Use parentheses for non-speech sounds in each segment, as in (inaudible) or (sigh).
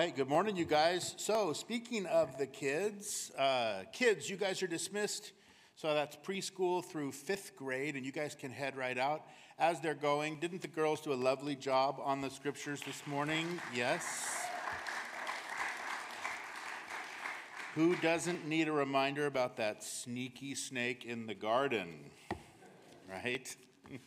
right, good morning, you guys. So, speaking of the kids, uh, kids, you guys are dismissed. So that's preschool through fifth grade, and you guys can head right out. As they're going, didn't the girls do a lovely job on the scriptures this morning? Yes. Who doesn't need a reminder about that sneaky snake in the garden? Right? (laughs)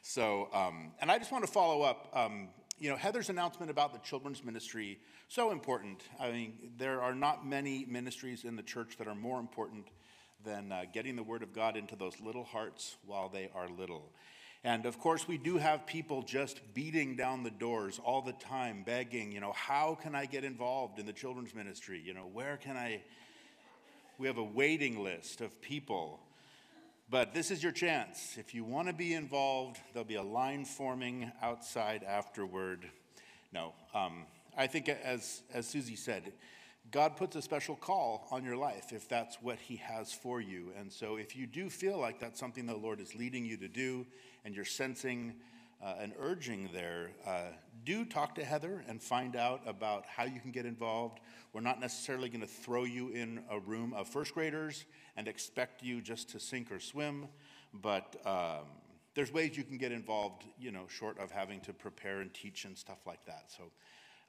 so, um, and I just want to follow up. Um, you know, Heather's announcement about the children's ministry, so important. I mean, there are not many ministries in the church that are more important than uh, getting the word of God into those little hearts while they are little. And of course, we do have people just beating down the doors all the time, begging, you know, how can I get involved in the children's ministry? You know, where can I? We have a waiting list of people. But this is your chance. If you want to be involved, there'll be a line forming outside afterward. No, um, I think, as, as Susie said, God puts a special call on your life if that's what He has for you. And so, if you do feel like that's something the Lord is leading you to do and you're sensing uh, an urging there, uh, do talk to Heather and find out about how you can get involved. We're not necessarily going to throw you in a room of first graders and expect you just to sink or swim, but um, there's ways you can get involved, you know, short of having to prepare and teach and stuff like that. So,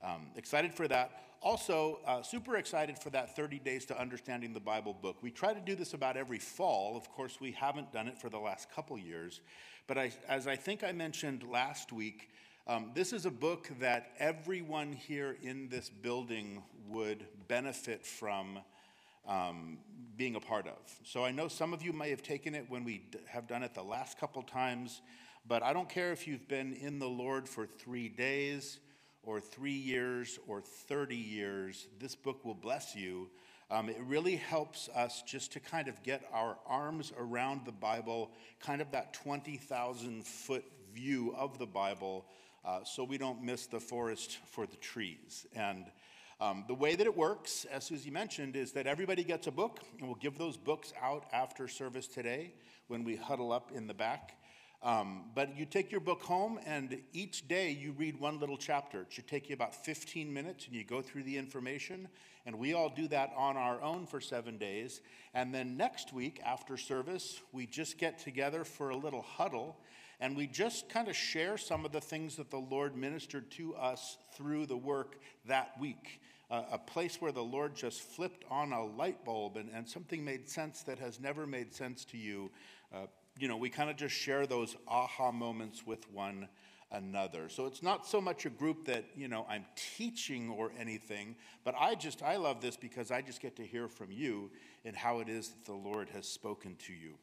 um, excited for that. Also, uh, super excited for that 30 Days to Understanding the Bible book. We try to do this about every fall. Of course, we haven't done it for the last couple years. But I, as I think I mentioned last week, um, this is a book that everyone here in this building would benefit from um, being a part of. So I know some of you may have taken it when we d- have done it the last couple times, but I don't care if you've been in the Lord for three days or three years or 30 years, this book will bless you. Um, it really helps us just to kind of get our arms around the Bible, kind of that 20,000 foot view of the Bible, uh, so we don't miss the forest for the trees. And um, the way that it works, as Susie mentioned, is that everybody gets a book, and we'll give those books out after service today when we huddle up in the back. Um, but you take your book home, and each day you read one little chapter. It should take you about 15 minutes, and you go through the information. And we all do that on our own for seven days. And then next week, after service, we just get together for a little huddle, and we just kind of share some of the things that the Lord ministered to us through the work that week. Uh, a place where the Lord just flipped on a light bulb and, and something made sense that has never made sense to you. You know, we kind of just share those aha moments with one another. So it's not so much a group that, you know, I'm teaching or anything, but I just, I love this because I just get to hear from you and how it is that the Lord has spoken to you.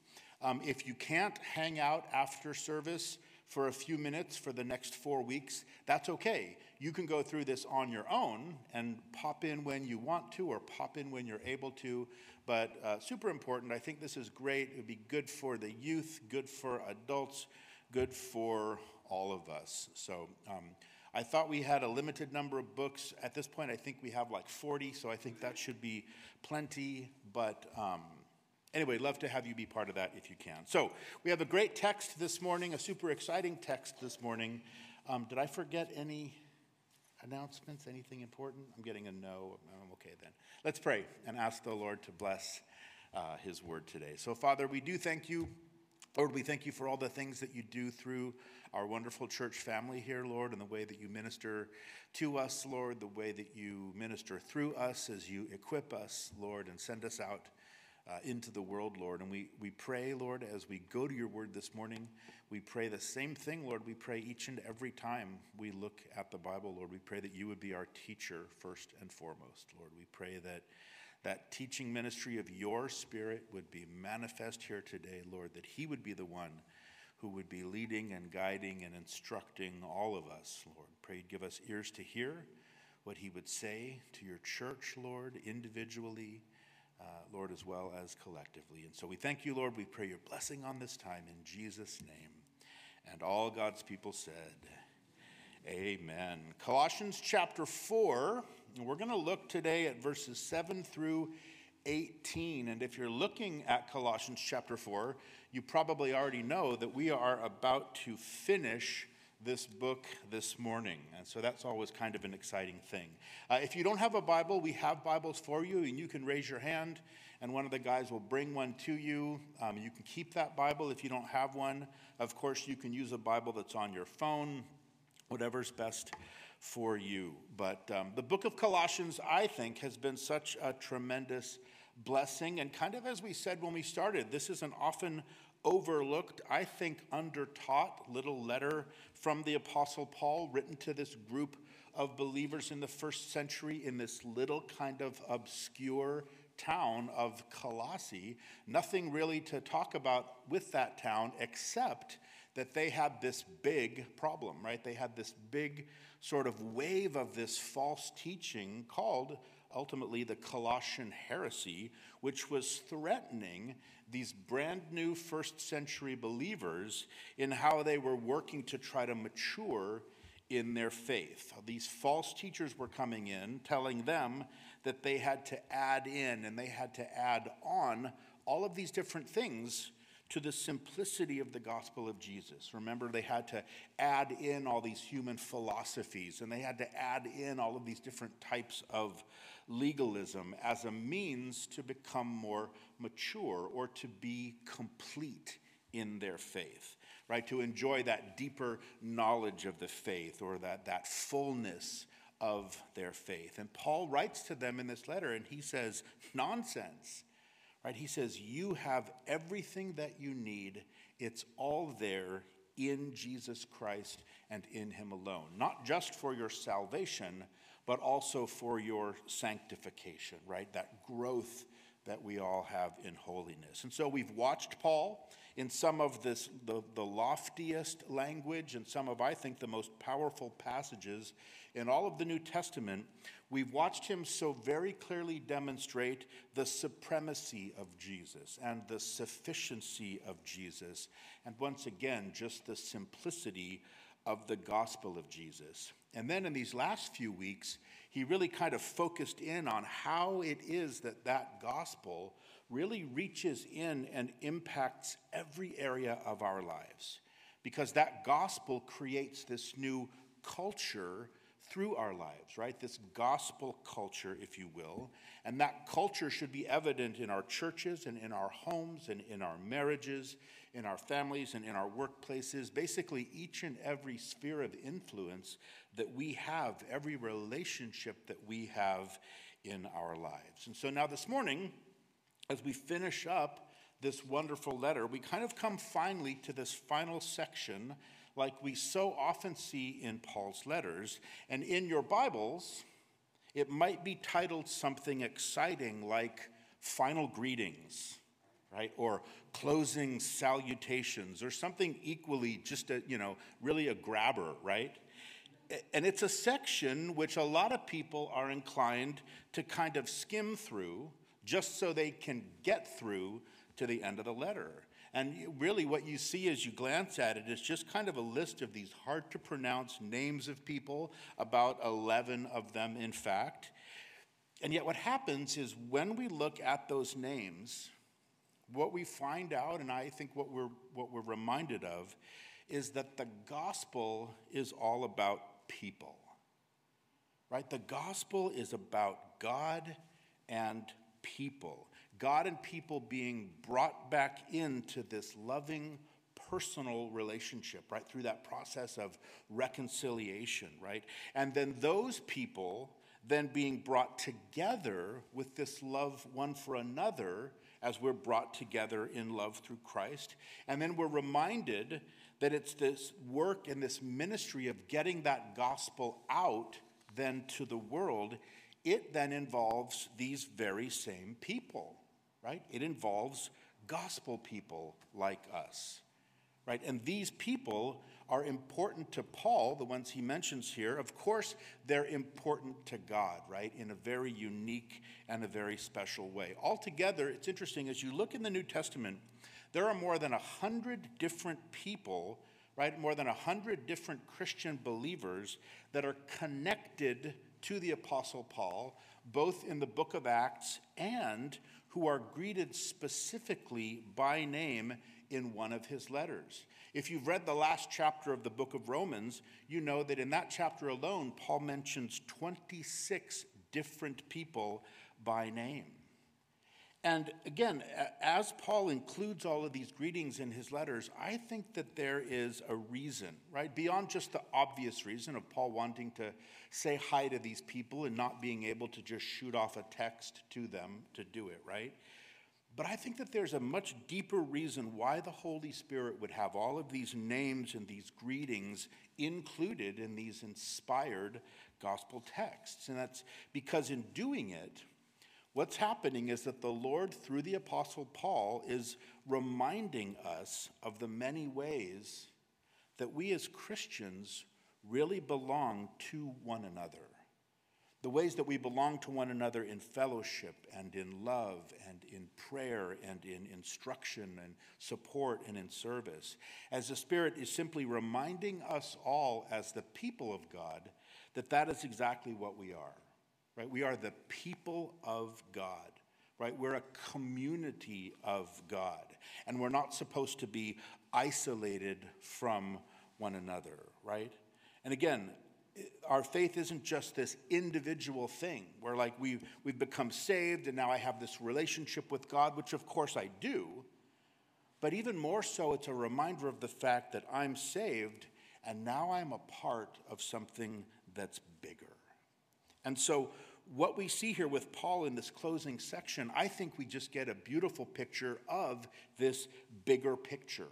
Um, if you can't hang out after service for a few minutes for the next four weeks, that's okay. You can go through this on your own and pop in when you want to or pop in when you're able to. But uh, super important. I think this is great. It would be good for the youth, good for adults, good for all of us. So um, I thought we had a limited number of books. At this point, I think we have like 40, so I think that should be plenty. But um, anyway, love to have you be part of that if you can. So we have a great text this morning, a super exciting text this morning. Um, did I forget any announcements? Anything important? I'm getting a no. I'm okay then. Let's pray and ask the Lord to bless uh, his word today. So, Father, we do thank you. Lord, we thank you for all the things that you do through our wonderful church family here, Lord, and the way that you minister to us, Lord, the way that you minister through us as you equip us, Lord, and send us out uh, into the world, Lord. And we, we pray, Lord, as we go to your word this morning, we pray the same thing, Lord. We pray each and every time we look at the Bible, Lord. We pray that you would be our teacher first and foremost, Lord. We pray that that teaching ministry of your spirit would be manifest here today, Lord, that he would be the one who would be leading and guiding and instructing all of us, Lord. Pray give us ears to hear what he would say to your church, Lord, individually uh, Lord, as well as collectively. And so we thank you, Lord. We pray your blessing on this time in Jesus' name. And all God's people said, Amen. Colossians chapter 4, we're going to look today at verses 7 through 18. And if you're looking at Colossians chapter 4, you probably already know that we are about to finish this book this morning. And so that's always kind of an exciting thing. Uh, if you don't have a Bible, we have Bibles for you, and you can raise your hand, and one of the guys will bring one to you. Um, you can keep that Bible if you don't have one. Of course, you can use a Bible that's on your phone, whatever's best for you. But um, the book of Colossians, I think, has been such a tremendous blessing. And kind of as we said when we started, this is an often overlooked, I think undertaught little letter from the Apostle Paul written to this group of believers in the first century in this little kind of obscure town of Colossae. Nothing really to talk about with that town except that they had this big problem, right? They had this big sort of wave of this false teaching called ultimately the Colossian heresy, which was threatening these brand new first century believers in how they were working to try to mature in their faith. These false teachers were coming in telling them that they had to add in and they had to add on all of these different things to the simplicity of the gospel of Jesus. Remember, they had to add in all these human philosophies and they had to add in all of these different types of legalism as a means to become more mature or to be complete in their faith, right? To enjoy that deeper knowledge of the faith or that, that fullness of their faith. And Paul writes to them in this letter and he says, nonsense, right? He says, You have everything that you need, it's all there in Jesus Christ and in Him alone, not just for your salvation but also for your sanctification, right? That growth that we all have in holiness. And so we've watched Paul in some of this, the, the loftiest language and some of, I think, the most powerful passages in all of the New Testament. We've watched him so very clearly demonstrate the supremacy of Jesus and the sufficiency of Jesus. And once again, just the simplicity of the gospel of Jesus. And then in these last few weeks, he really kind of focused in on how it is that that gospel really reaches in and impacts every area of our lives. Because that gospel creates this new culture through our lives, right? This gospel culture, if you will. And that culture should be evident in our churches and in our homes and in our marriages, in our families and in our workplaces, basically each and every sphere of influence that we have, every relationship that we have in our lives. And so now this morning, as we finish up this wonderful letter, we kind of come finally to this final section like we so often see in Paul's letters. And in your Bibles, it might be titled something exciting like Final Greetings, right? Or Closing Salutations, or something equally just a, you know, really a grabber, right? And it's a section which a lot of people are inclined to kind of skim through just so they can get through to the end of the letter. And really, what you see as you glance at it is just kind of a list of these hard to pronounce names of people, about 11 of them, in fact. And yet, what happens is when we look at those names, what we find out, and I think what we're, what we're reminded of, is that the gospel is all about people. Right? The gospel is about God and people. God and people being brought back into this loving, personal relationship, right? Through that process of reconciliation, right? And then those people then being brought together with this love one for another as we're brought together in love through Christ. And then we're reminded that it's this work and this ministry of getting that gospel out then to the world. It then involves these very same people right? It involves gospel people like us, right? And these people are important to Paul, the ones he mentions here. Of course, they're important to God, right? In a very unique and a very special way. Altogether, it's interesting as you look in the New Testament, there are more than a hundred different people, right? More than a hundred different Christian believers that are connected to the Apostle Paul, both in the book of Acts and who are greeted specifically by name in one of his letters. If you've read the last chapter of the book of Romans, you know that in that chapter alone, Paul mentions 26 different people by name. And again, as Paul includes all of these greetings in his letters, I think that there is a reason, right? Beyond just the obvious reason of Paul wanting to say hi to these people and not being able to just shoot off a text to them to do it, right? But I think that there's a much deeper reason why the Holy Spirit would have all of these names and these greetings included in these inspired gospel texts. And that's because in doing it, What's happening is that the Lord, through the Apostle Paul, is reminding us of the many ways that we as Christians really belong to one another. The ways that we belong to one another in fellowship and in love and in prayer and in instruction and support and in service. As the Spirit is simply reminding us all, as the people of God, that that is exactly what we are right? We are the people of God, right? We're a community of God, and we're not supposed to be isolated from one another, right? And again, our faith isn't just this individual thing where like we've, we've become saved and now I have this relationship with God, which of course I do. But even more so, it's a reminder of the fact that I'm saved and now I'm a part of something that's bigger. And so what we see here with Paul in this closing section, I think we just get a beautiful picture of this bigger picture.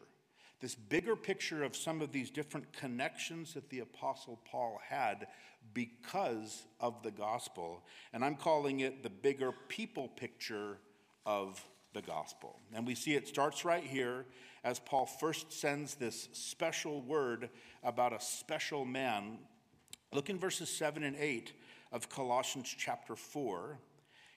This bigger picture of some of these different connections that the Apostle Paul had because of the gospel. And I'm calling it the bigger people picture of the gospel. And we see it starts right here as Paul first sends this special word about a special man. Look in verses 7 and 8 of Colossians chapter 4,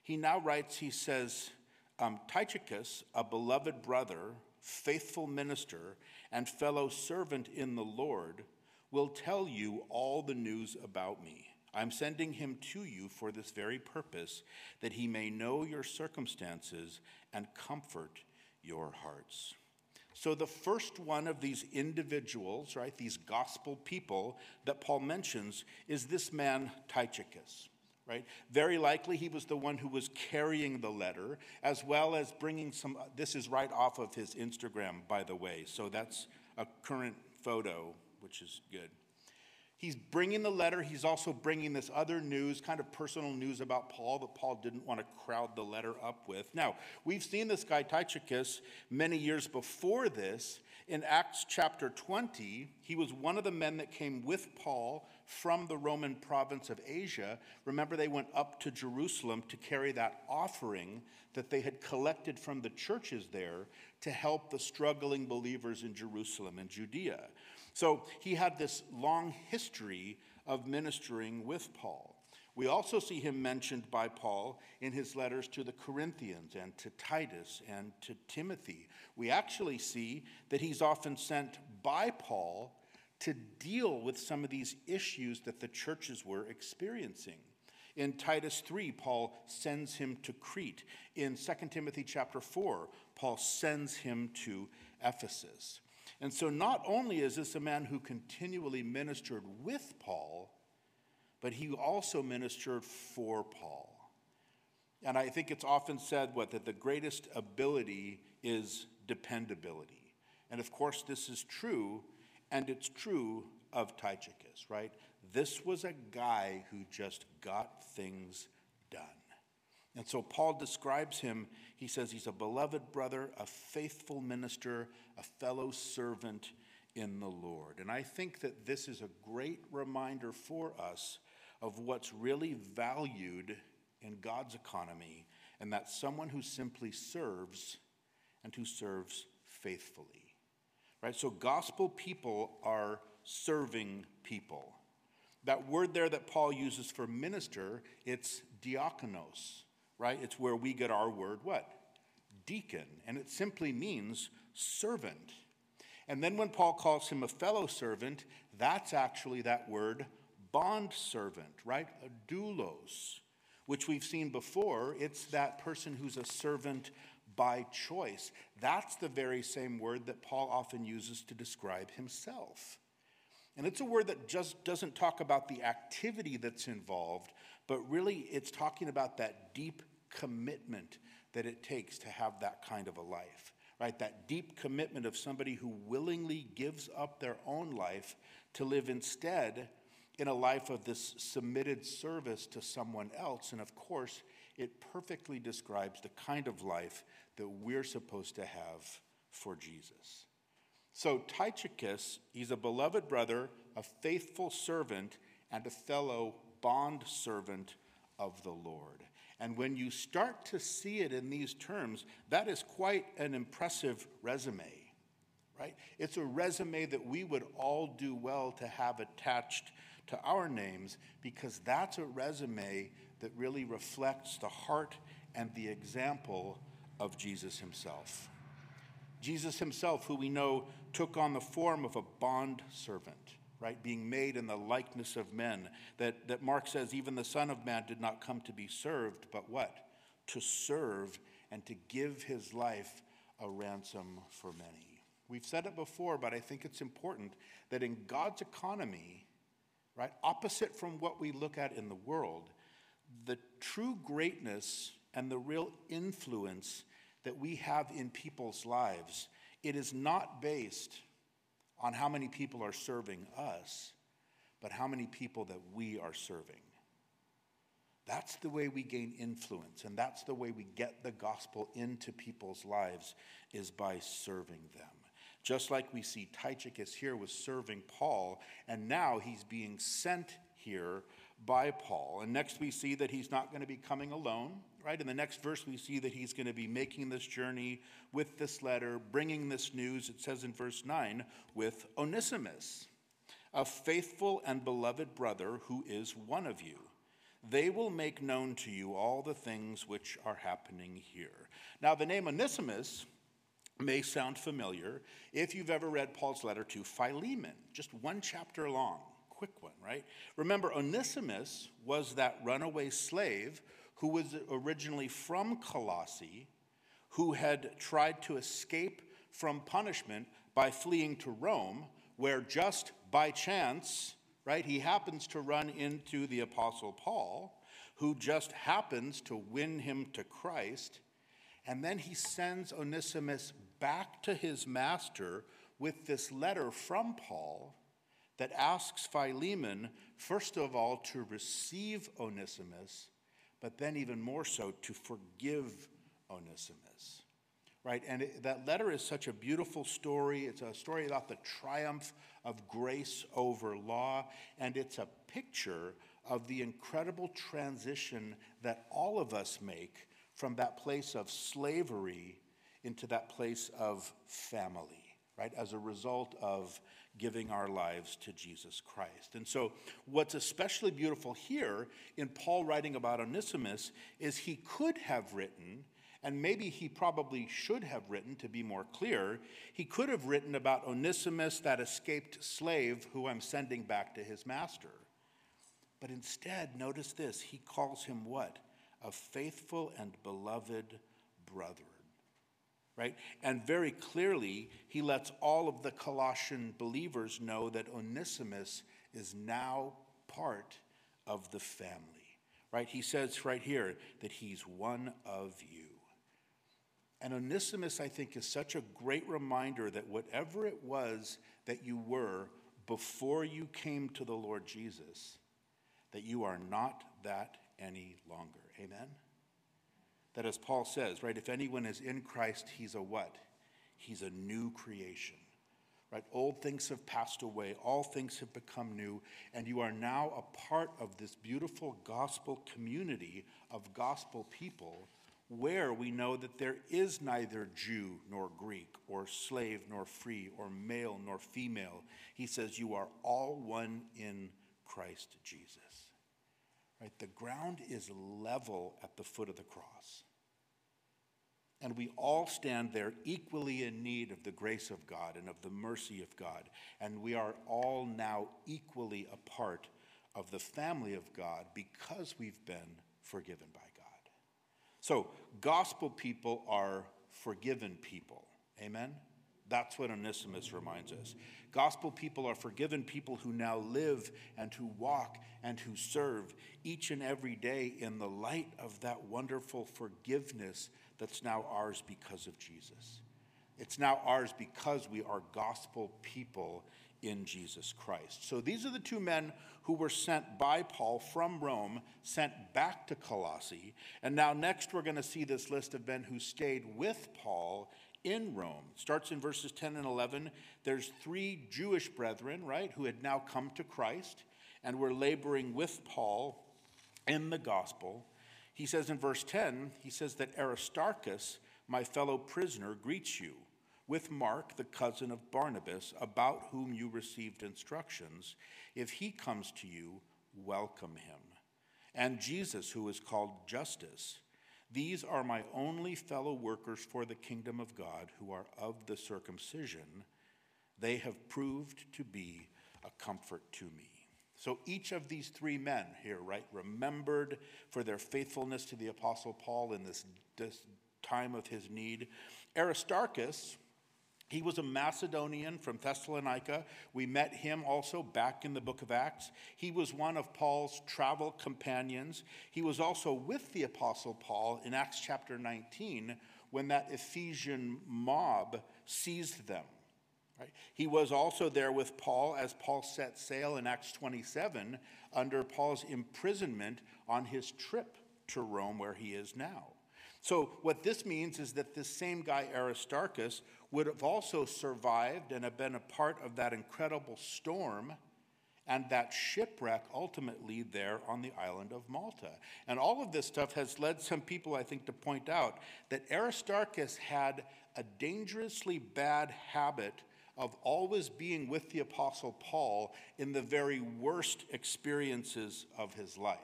he now writes, he says, um, Tychicus, a beloved brother, faithful minister, and fellow servant in the Lord, will tell you all the news about me. I'm sending him to you for this very purpose, that he may know your circumstances and comfort your hearts. So, the first one of these individuals, right, these gospel people that Paul mentions, is this man, Tychicus, right? Very likely he was the one who was carrying the letter, as well as bringing some. This is right off of his Instagram, by the way. So, that's a current photo, which is good. He's bringing the letter. He's also bringing this other news, kind of personal news about Paul that Paul didn't want to crowd the letter up with. Now, we've seen this guy Tychicus many years before this. In Acts chapter 20, he was one of the men that came with Paul from the Roman province of Asia. Remember, they went up to Jerusalem to carry that offering that they had collected from the churches there to help the struggling believers in Jerusalem and Judea. So he had this long history of ministering with Paul. We also see him mentioned by Paul in his letters to the Corinthians and to Titus and to Timothy. We actually see that he's often sent by Paul to deal with some of these issues that the churches were experiencing. In Titus 3, Paul sends him to Crete. In 2 Timothy chapter 4, Paul sends him to Ephesus. And so, not only is this a man who continually ministered with Paul, but he also ministered for Paul. And I think it's often said what that the greatest ability is dependability. And of course, this is true, and it's true of Tychicus, right? This was a guy who just got things done. And so Paul describes him, he says he's a beloved brother, a faithful minister, a fellow servant in the Lord. And I think that this is a great reminder for us of what's really valued in God's economy, and that's someone who simply serves and who serves faithfully. Right? So, gospel people are serving people. That word there that Paul uses for minister, it's diakonos, right? It's where we get our word what? Deacon. And it simply means servant. And then when Paul calls him a fellow servant, that's actually that word bond servant, right? A doulos, which we've seen before. It's that person who's a servant by choice. That's the very same word that Paul often uses to describe himself. And it's a word that just doesn't talk about the activity that's involved, but really it's talking about that deep commitment that it takes to have that kind of a life, right? That deep commitment of somebody who willingly gives up their own life to live instead in a life of this submitted service to someone else. And of course, it perfectly describes the kind of life that we're supposed to have for Jesus. So, Tychicus, he's a beloved brother, a faithful servant, and a fellow bond servant of the Lord. And when you start to see it in these terms, that is quite an impressive resume, right? It's a resume that we would all do well to have attached to our names because that's a resume that really reflects the heart and the example of Jesus himself. Jesus himself, who we know took on the form of a bond servant, right, being made in the likeness of men, that, that Mark says even the Son of Man did not come to be served, but what? To serve and to give his life a ransom for many. We've said it before, but I think it's important that in God's economy, right, opposite from what we look at in the world, the true greatness and the real influence that we have in people's lives, it is not based on how many people are serving us, but how many people that we are serving. That's the way we gain influence, and that's the way we get the gospel into people's lives is by serving them. Just like we see Tychicus here was serving Paul, and now he's being sent here by Paul. And next we see that he's not going to be coming alone, right? In the next verse, we see that he's going to be making this journey with this letter, bringing this news, it says in verse 9, with Onesimus, a faithful and beloved brother who is one of you. They will make known to you all the things which are happening here. Now, the name Onesimus may sound familiar if you've ever read Paul's letter to Philemon, just one chapter long quick one, right? Remember, Onesimus was that runaway slave who was originally from Colossae, who had tried to escape from punishment by fleeing to Rome, where just by chance, right, he happens to run into the Apostle Paul, who just happens to win him to Christ. And then he sends Onesimus back to his master with this letter from Paul that asks Philemon, first of all, to receive Onesimus, but then even more so to forgive Onesimus. Right? And it, that letter is such a beautiful story. It's a story about the triumph of grace over law, and it's a picture of the incredible transition that all of us make from that place of slavery into that place of family, right? As a result of giving our lives to Jesus Christ. And so, what's especially beautiful here in Paul writing about Onesimus is he could have written, and maybe he probably should have written to be more clear, he could have written about Onesimus, that escaped slave who I'm sending back to his master. But instead, notice this he calls him what? A faithful and beloved brother right? And very clearly, he lets all of the Colossian believers know that Onesimus is now part of the family, right? He says right here that he's one of you. And Onesimus, I think, is such a great reminder that whatever it was that you were before you came to the Lord Jesus, that you are not that any longer. Amen? That, as Paul says, right, if anyone is in Christ, he's a what? He's a new creation. Right? Old things have passed away, all things have become new, and you are now a part of this beautiful gospel community of gospel people where we know that there is neither Jew nor Greek, or slave nor free, or male nor female. He says, You are all one in Christ Jesus. Right? The ground is level at the foot of the cross. And we all stand there equally in need of the grace of God and of the mercy of God. And we are all now equally a part of the family of God because we've been forgiven by God. So, gospel people are forgiven people. Amen? That's what Onesimus reminds us. Gospel people are forgiven people who now live and who walk and who serve each and every day in the light of that wonderful forgiveness that's now ours because of Jesus. It's now ours because we are gospel people in Jesus Christ. So these are the two men who were sent by Paul from Rome, sent back to Colossae. And now, next, we're going to see this list of men who stayed with Paul in Rome. It starts in verses 10 and 11. There's three Jewish brethren, right, who had now come to Christ and were laboring with Paul in the gospel. He says in verse 10, he says that Aristarchus, my fellow prisoner, greets you with Mark, the cousin of Barnabas, about whom you received instructions. If he comes to you, welcome him. And Jesus, who is called Justus. These are my only fellow workers for the kingdom of God who are of the circumcision. They have proved to be a comfort to me. So each of these three men here, right, remembered for their faithfulness to the Apostle Paul in this, this time of his need. Aristarchus, he was a Macedonian from Thessalonica. We met him also back in the book of Acts. He was one of Paul's travel companions. He was also with the Apostle Paul in Acts chapter 19 when that Ephesian mob seized them. Right? He was also there with Paul as Paul set sail in Acts 27 under Paul's imprisonment on his trip to Rome, where he is now. So, what this means is that this same guy, Aristarchus, would have also survived and have been a part of that incredible storm and that shipwreck ultimately there on the island of Malta. And all of this stuff has led some people, I think, to point out that Aristarchus had a dangerously bad habit of always being with the Apostle Paul in the very worst experiences of his life.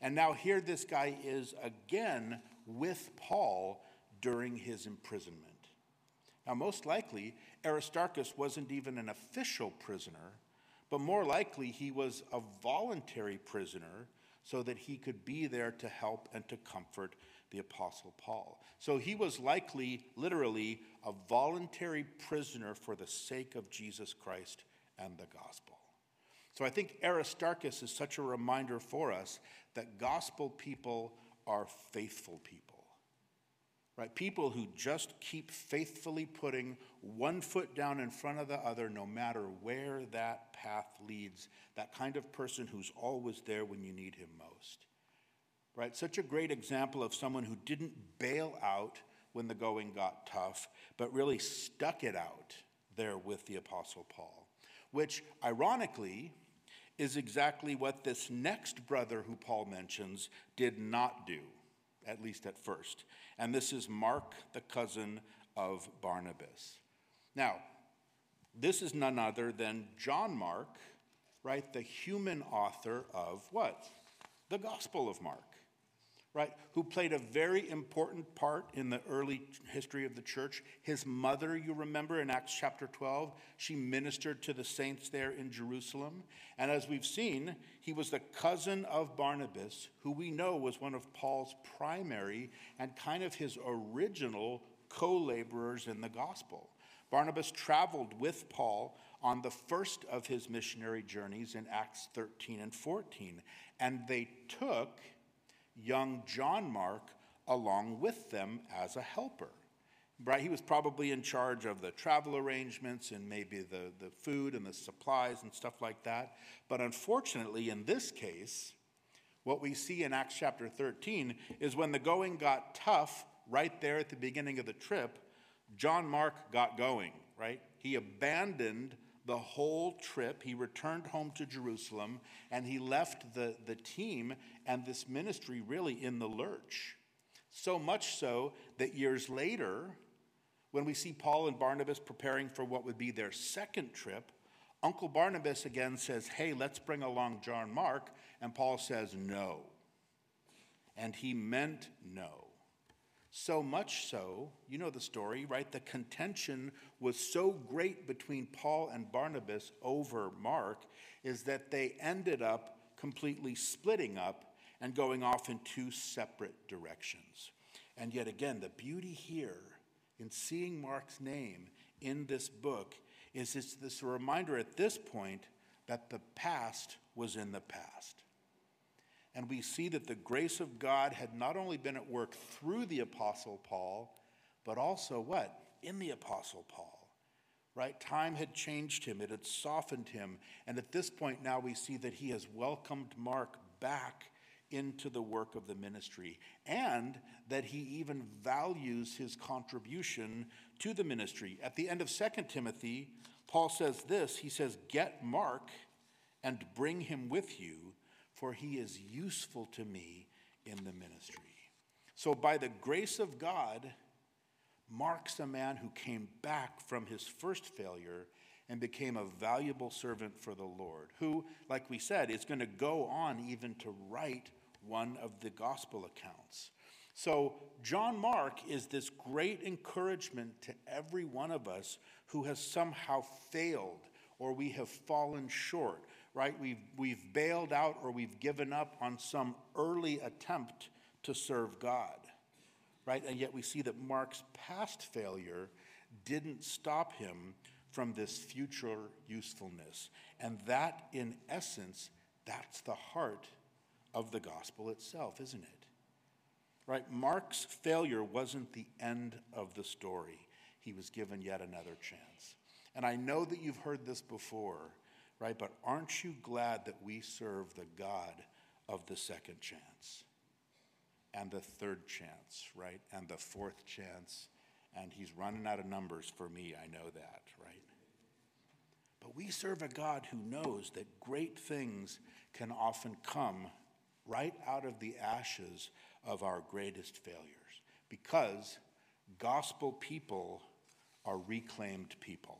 And now here this guy is again with Paul during his imprisonment. Now, most likely, Aristarchus wasn't even an official prisoner, but more likely he was a voluntary prisoner so that he could be there to help and to comfort the Apostle Paul. So he was likely, literally, a voluntary prisoner for the sake of Jesus Christ and the gospel. So I think Aristarchus is such a reminder for us that gospel people are faithful people right? People who just keep faithfully putting one foot down in front of the other, no matter where that path leads. That kind of person who's always there when you need him most, right? Such a great example of someone who didn't bail out when the going got tough, but really stuck it out there with the Apostle Paul, which ironically is exactly what this next brother who Paul mentions did not do at least at first. And this is Mark, the cousin of Barnabas. Now, this is none other than John Mark, right? The human author of what? The Gospel of Mark right, who played a very important part in the early history of the church. His mother, you remember in Acts chapter 12, she ministered to the saints there in Jerusalem. And as we've seen, he was the cousin of Barnabas, who we know was one of Paul's primary and kind of his original co laborers in the gospel. Barnabas traveled with Paul on the first of his missionary journeys in Acts 13 and 14, and they took young John Mark along with them as a helper. Right? He was probably in charge of the travel arrangements and maybe the, the food and the supplies and stuff like that. But unfortunately, in this case, what we see in Acts chapter 13 is when the going got tough, right there at the beginning of the trip, John Mark got going, right? He abandoned the whole trip. He returned home to Jerusalem and he left the, the team and this ministry really in the lurch. So much so that years later, when we see Paul and Barnabas preparing for what would be their second trip, Uncle Barnabas again says, Hey, let's bring along John Mark. And Paul says, No. And he meant no. So much so, you know the story, right? The contention was so great between Paul and Barnabas over Mark is that they ended up completely splitting up and going off in two separate directions. And yet again, the beauty here in seeing Mark's name in this book is it's this reminder at this point that the past was in the past. And we see that the grace of God had not only been at work through the Apostle Paul, but also what? In the Apostle Paul. Right? Time had changed him, it had softened him. And at this point now we see that he has welcomed Mark back into the work of the ministry and that he even values his contribution to the ministry. At the end of 2 Timothy, Paul says this He says, Get Mark and bring him with you, for he is useful to me in the ministry. So, by the grace of God, Mark's a man who came back from his first failure and became a valuable servant for the Lord, who, like we said, is going to go on even to write one of the gospel accounts. So, John Mark is this great encouragement to every one of us who has somehow failed or we have fallen short, right? We've, we've bailed out or we've given up on some early attempt to serve God, right? And yet we see that Mark's past failure didn't stop him from this future usefulness. And that, in essence, that's the heart of the gospel itself, isn't it? Right? Mark's failure wasn't the end of the story. He was given yet another chance. And I know that you've heard this before, right? But aren't you glad that we serve the God of the second chance and the third chance, right? And the fourth chance. And he's running out of numbers for me, I know that, right? But we serve a God who knows that great things can often come right out of the ashes of our greatest failures because gospel people are reclaimed people.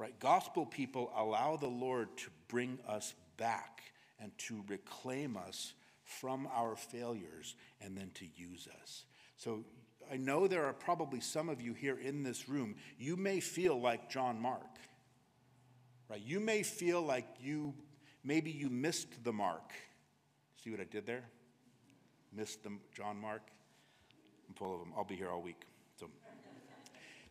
Right? Gospel people allow the Lord to bring us back and to reclaim us from our failures and then to use us. So I know there are probably some of you here in this room, you may feel like John Mark. Right? You may feel like you Maybe you missed the mark. See what I did there? Missed the John Mark. I'm full of them. I'll be here all week.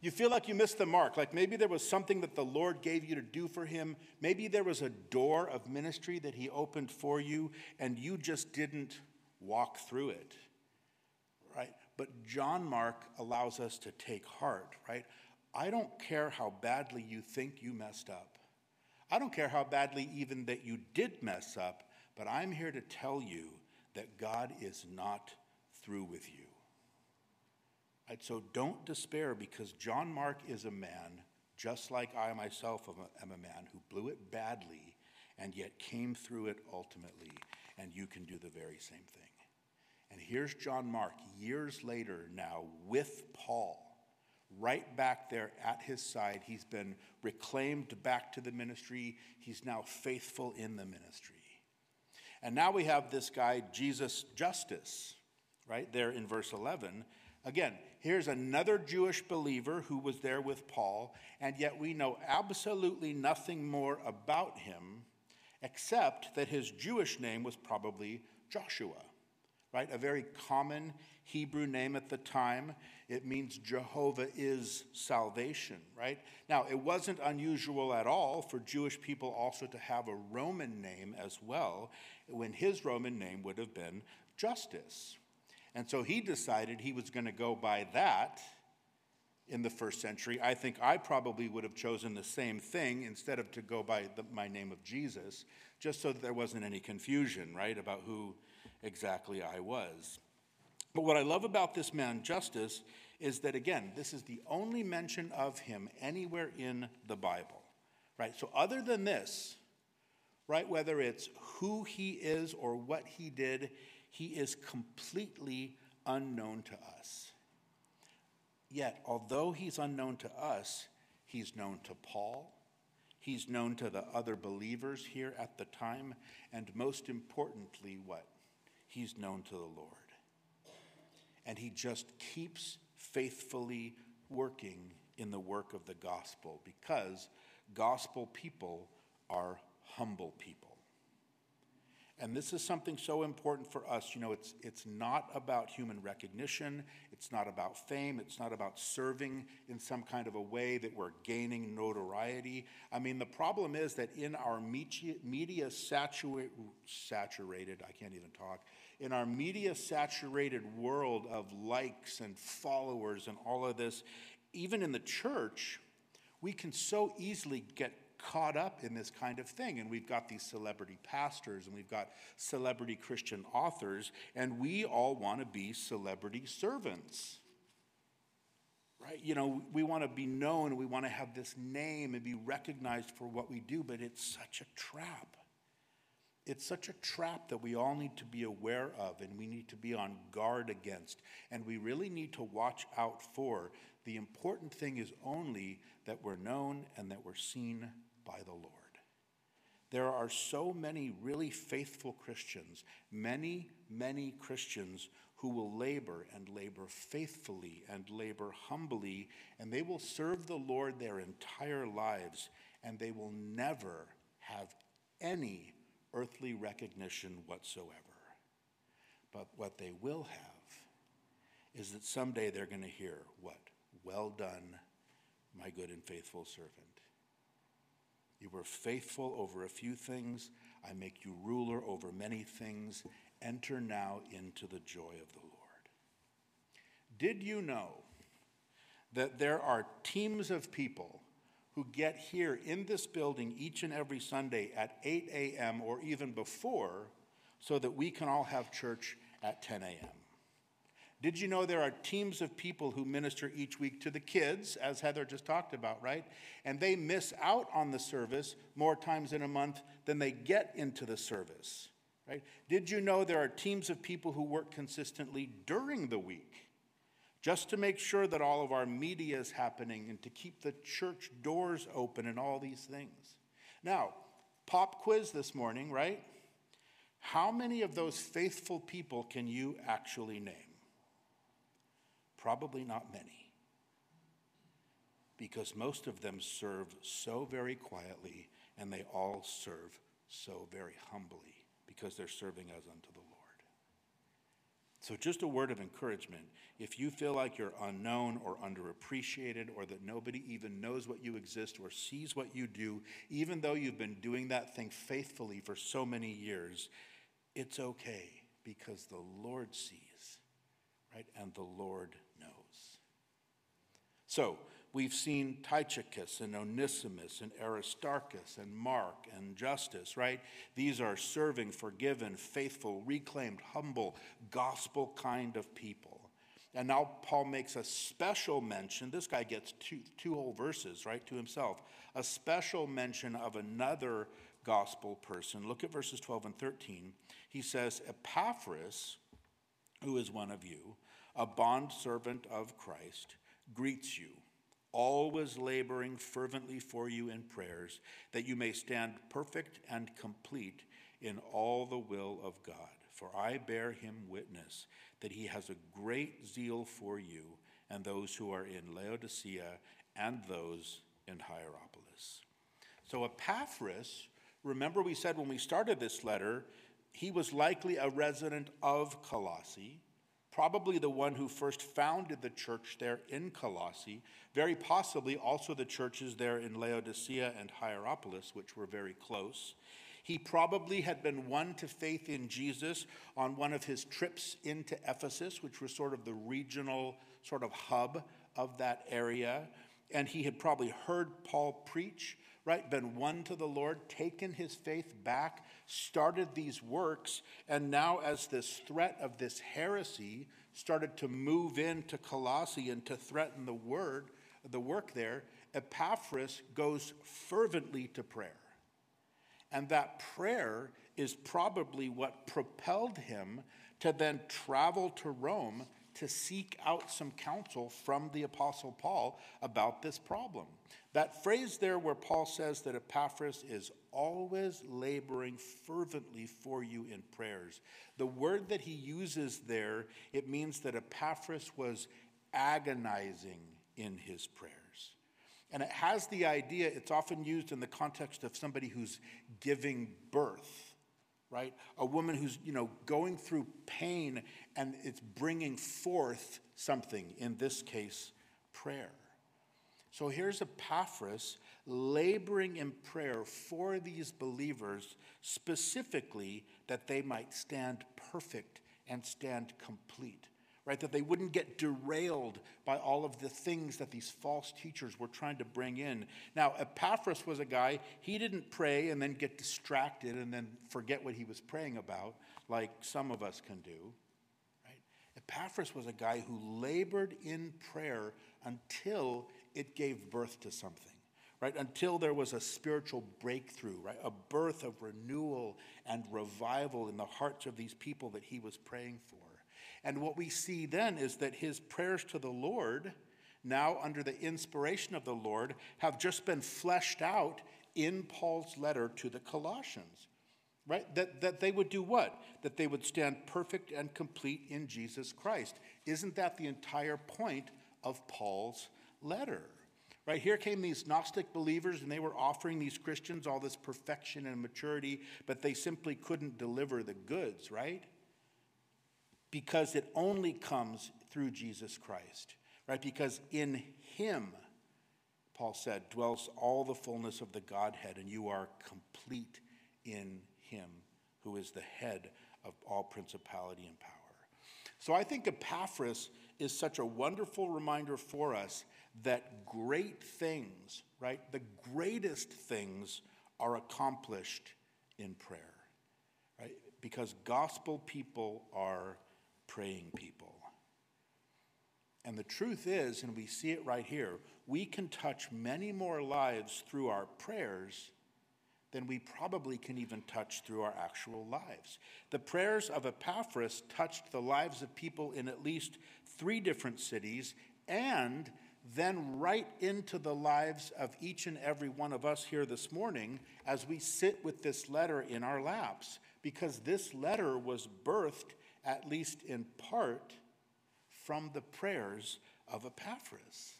You feel like you missed the mark. Like maybe there was something that the Lord gave you to do for him. Maybe there was a door of ministry that he opened for you and you just didn't walk through it. Right? But John Mark allows us to take heart, right? I don't care how badly you think you messed up. I don't care how badly even that you did mess up, but I'm here to tell you that God is not through with you. So don't despair because John Mark is a man, just like I myself am a man, who blew it badly and yet came through it ultimately, and you can do the very same thing. And here's John Mark, years later now, with Paul right back there at his side. He's been reclaimed back to the ministry. He's now faithful in the ministry. And now we have this guy, Jesus Justus, right there in verse 11. Again, here's another Jewish believer who was there with Paul, and yet we know absolutely nothing more about him except that his Jewish name was probably Joshua, right? A very common Hebrew name at the time. It means Jehovah is salvation, right? Now, it wasn't unusual at all for Jewish people also to have a Roman name as well, when his Roman name would have been Justus. And so he decided he was going to go by that in the first century. I think I probably would have chosen the same thing instead of to go by the, my name of Jesus, just so that there wasn't any confusion, right, about who exactly I was. But what I love about this man, Justus, is that again, this is the only mention of him anywhere in the Bible, right? So, other than this, right, whether it's who he is or what he did, he is completely unknown to us. Yet, although he's unknown to us, he's known to Paul, he's known to the other believers here at the time, and most importantly, what? He's known to the Lord and he just keeps faithfully working in the work of the gospel because gospel people are humble people. And this is something so important for us. You know, it's, it's not about human recognition, it's not about fame, it's not about serving in some kind of a way that we're gaining notoriety. I mean, the problem is that in our media, media saturated, I can't even talk, in our media saturated world of likes and followers and all of this, even in the church, we can so easily get caught up in this kind of thing. And we've got these celebrity pastors and we've got celebrity Christian authors, and we all want to be celebrity servants. Right? You know, we want to be known, we want to have this name and be recognized for what we do, but it's such a trap. It's such a trap that we all need to be aware of and we need to be on guard against. And we really need to watch out for. The important thing is only that we're known and that we're seen by the Lord. There are so many really faithful Christians, many, many Christians who will labor and labor faithfully and labor humbly, and they will serve the Lord their entire lives, and they will never have any earthly recognition whatsoever. But what they will have is that someday they're going to hear what? Well done, my good and faithful servant. You were faithful over a few things. I make you ruler over many things. Enter now into the joy of the Lord. Did you know that there are teams of people who get here in this building each and every Sunday at 8 a.m. or even before so that we can all have church at 10 a.m.? Did you know there are teams of people who minister each week to the kids, as Heather just talked about, right? And they miss out on the service more times in a month than they get into the service, right? Did you know there are teams of people who work consistently during the week just to make sure that all of our media is happening and to keep the church doors open and all these things? Now, pop quiz this morning, right? How many of those faithful people can you actually name? Probably not many, because most of them serve so very quietly and they all serve so very humbly because they're serving as unto the Lord. So, just a word of encouragement if you feel like you're unknown or underappreciated or that nobody even knows what you exist or sees what you do, even though you've been doing that thing faithfully for so many years, it's okay because the Lord sees, right? And the Lord so we've seen Tychicus and Onesimus and Aristarchus and Mark and Justus, right? These are serving, forgiven, faithful, reclaimed, humble, gospel kind of people. And now Paul makes a special mention. This guy gets two, two whole verses, right, to himself. A special mention of another gospel person. Look at verses 12 and 13. He says, Epaphras, who is one of you, a bondservant of Christ, greets you, always laboring fervently for you in prayers, that you may stand perfect and complete in all the will of God. For I bear him witness that he has a great zeal for you and those who are in Laodicea and those in Hierapolis. So, Epaphras, remember we said when we started this letter, he was likely a resident of Colossae probably the one who first founded the church there in Colossae, very possibly also the churches there in Laodicea and Hierapolis, which were very close. He probably had been won to faith in Jesus on one of his trips into Ephesus, which was sort of the regional sort of hub of that area. And he had probably heard Paul preach, right? Been won to the Lord, taken his faith back, started these works, and now, as this threat of this heresy started to move into Colossae and to threaten the word, the work there, Epaphras goes fervently to prayer. And that prayer is probably what propelled him to then travel to Rome to seek out some counsel from the Apostle Paul about this problem. That phrase there, where Paul says that Epaphras is always laboring fervently for you in prayers, the word that he uses there, it means that Epaphras was agonizing in his prayers. And it has the idea, it's often used in the context of somebody who's giving birth right? A woman who's, you know, going through pain and it's bringing forth something, in this case, prayer. So here's Epaphras laboring in prayer for these believers, specifically that they might stand perfect and stand complete right? That they wouldn't get derailed by all of the things that these false teachers were trying to bring in. Now, Epaphras was a guy, he didn't pray and then get distracted and then forget what he was praying about, like some of us can do? Epaphras was a guy who labored in prayer until it gave birth to something right? Until there was a spiritual breakthrough, right? A birth of renewal and revival in the hearts of these people that he was praying for. And what we see then is that his prayers to the Lord, now under the inspiration of the Lord, have just been fleshed out in Paul's letter to the Colossians. Right? That, that they would do what? That they would stand perfect and complete in Jesus Christ. Isn't that the entire point of Paul's letter? Right here came these Gnostic believers, and they were offering these Christians all this perfection and maturity, but they simply couldn't deliver the goods, right? because it only comes through Jesus Christ, right? Because in Him, Paul said, dwells all the fullness of the Godhead, and you are complete in Him, who is the head of all principality and power. So I think Epaphras is such a wonderful reminder for us that great things, right? The greatest things are accomplished in prayer, right? Because gospel people are praying people. And the truth is, and we see it right here, we can touch many more lives through our prayers than we probably can even touch through our actual lives. The prayers of Epaphras touched the lives of people in at least three different cities and then right into the lives of each and every one of us here this morning as we sit with this letter in our laps, because this letter was birthed at least in part, from the prayers of Epaphras.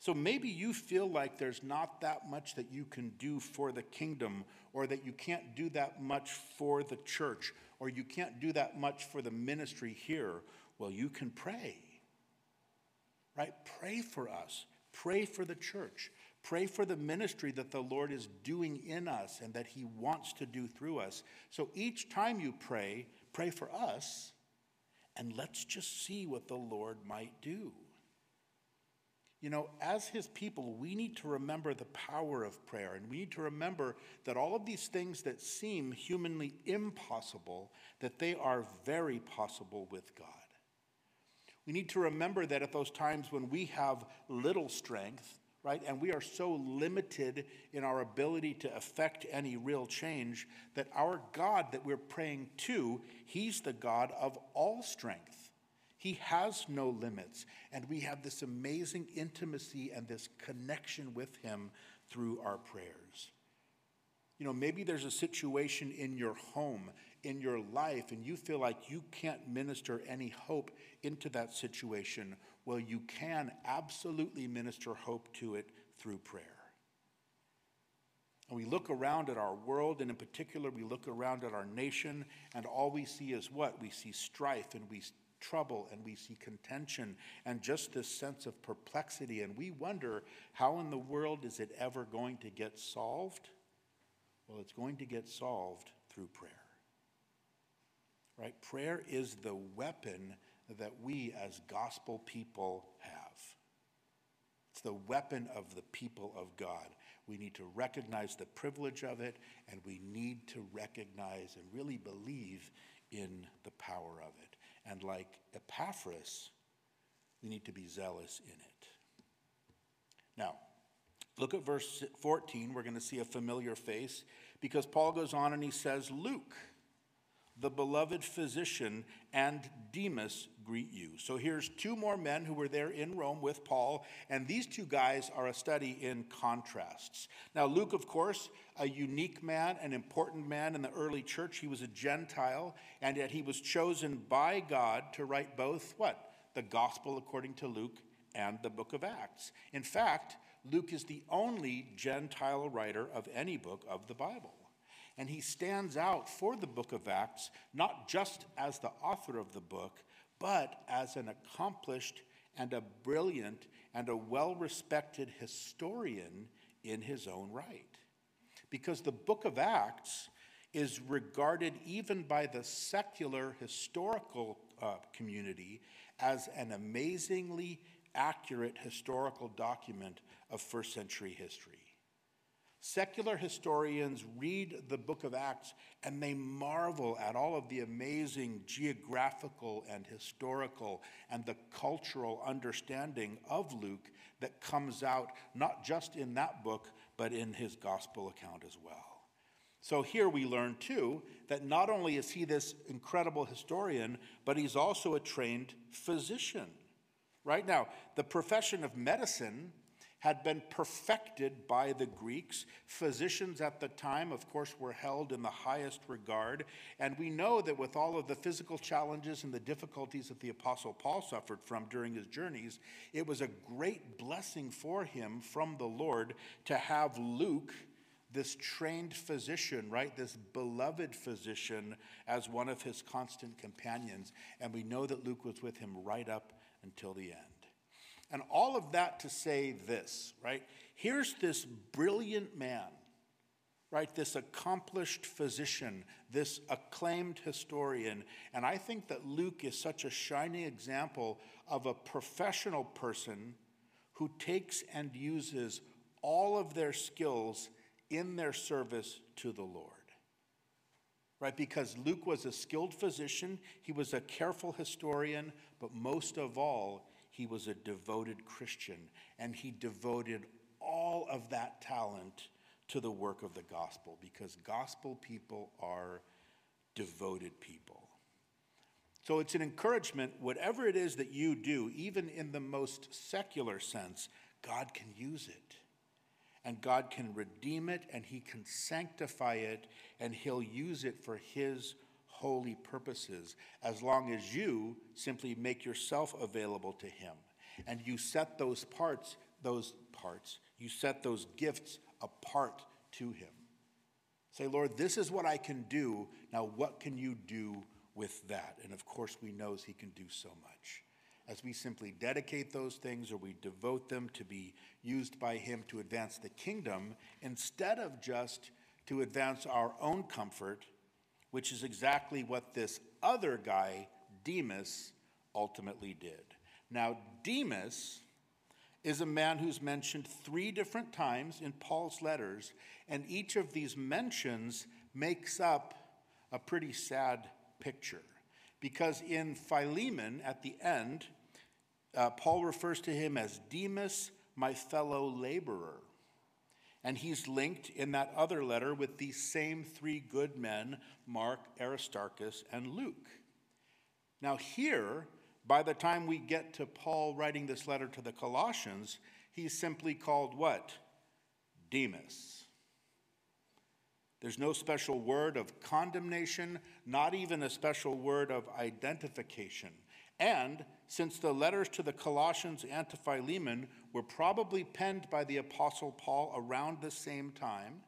So maybe you feel like there's not that much that you can do for the kingdom, or that you can't do that much for the church, or you can't do that much for the ministry here. Well, you can pray. Right? Pray for us. Pray for the church. Pray for the ministry that the Lord is doing in us and that He wants to do through us. So each time you pray, Pray for us, and let's just see what the Lord might do. You know, as his people, we need to remember the power of prayer, and we need to remember that all of these things that seem humanly impossible, that they are very possible with God. We need to remember that at those times when we have little strength, right? And we are so limited in our ability to affect any real change that our God that we're praying to, He's the God of all strength. He has no limits. And we have this amazing intimacy and this connection with Him through our prayers. You know, maybe there's a situation in your home, in your life, and you feel like you can't minister any hope into that situation well, you can absolutely minister hope to it through prayer. And we look around at our world, and in particular, we look around at our nation, and all we see is what? We see strife, and we trouble, and we see contention, and just this sense of perplexity. And we wonder how in the world is it ever going to get solved? Well, it's going to get solved through prayer. Right? Prayer is the weapon that we as gospel people have. It's the weapon of the people of God. We need to recognize the privilege of it, and we need to recognize and really believe in the power of it. And like Epaphras, we need to be zealous in it. Now, look at verse 14. We're going to see a familiar face because Paul goes on and he says, Luke the beloved physician, and Demas greet you. So here's two more men who were there in Rome with Paul, and these two guys are a study in contrasts. Now, Luke, of course, a unique man, an important man in the early church. He was a Gentile, and yet he was chosen by God to write both what? The gospel according to Luke and the book of Acts. In fact, Luke is the only Gentile writer of any book of the Bible. And he stands out for the book of Acts, not just as the author of the book, but as an accomplished and a brilliant and a well respected historian in his own right. Because the book of Acts is regarded even by the secular historical uh, community as an amazingly accurate historical document of first century history. Secular historians read the book of Acts and they marvel at all of the amazing geographical and historical and the cultural understanding of Luke that comes out not just in that book, but in his gospel account as well. So here we learn too that not only is he this incredible historian, but he's also a trained physician. Right now, the profession of medicine had been perfected by the Greeks. Physicians at the time, of course, were held in the highest regard. And we know that with all of the physical challenges and the difficulties that the Apostle Paul suffered from during his journeys, it was a great blessing for him from the Lord to have Luke, this trained physician, right, this beloved physician, as one of his constant companions. And we know that Luke was with him right up until the end. And all of that to say this, right? Here's this brilliant man, right? This accomplished physician, this acclaimed historian. And I think that Luke is such a shining example of a professional person who takes and uses all of their skills in their service to the Lord. Right? Because Luke was a skilled physician, he was a careful historian, but most of all, he was a devoted Christian, and he devoted all of that talent to the work of the gospel because gospel people are devoted people. So it's an encouragement, whatever it is that you do, even in the most secular sense, God can use it. And God can redeem it, and He can sanctify it, and He'll use it for His holy purposes as long as you simply make yourself available to Him and you set those parts, those parts, you set those gifts apart to Him. Say, Lord, this is what I can do. Now, what can you do with that? And of course, we know He can do so much. As we simply dedicate those things or we devote them to be used by Him to advance the kingdom, instead of just to advance our own comfort which is exactly what this other guy, Demas, ultimately did. Now, Demas is a man who's mentioned three different times in Paul's letters, and each of these mentions makes up a pretty sad picture. Because in Philemon, at the end, uh, Paul refers to him as Demas, my fellow laborer. And he's linked in that other letter with these same three good men Mark, Aristarchus, and Luke. Now, here, by the time we get to Paul writing this letter to the Colossians, he's simply called what? Demas. There's no special word of condemnation, not even a special word of identification. And since the letters to the Colossians and to Philemon were probably penned by the Apostle Paul around the same time,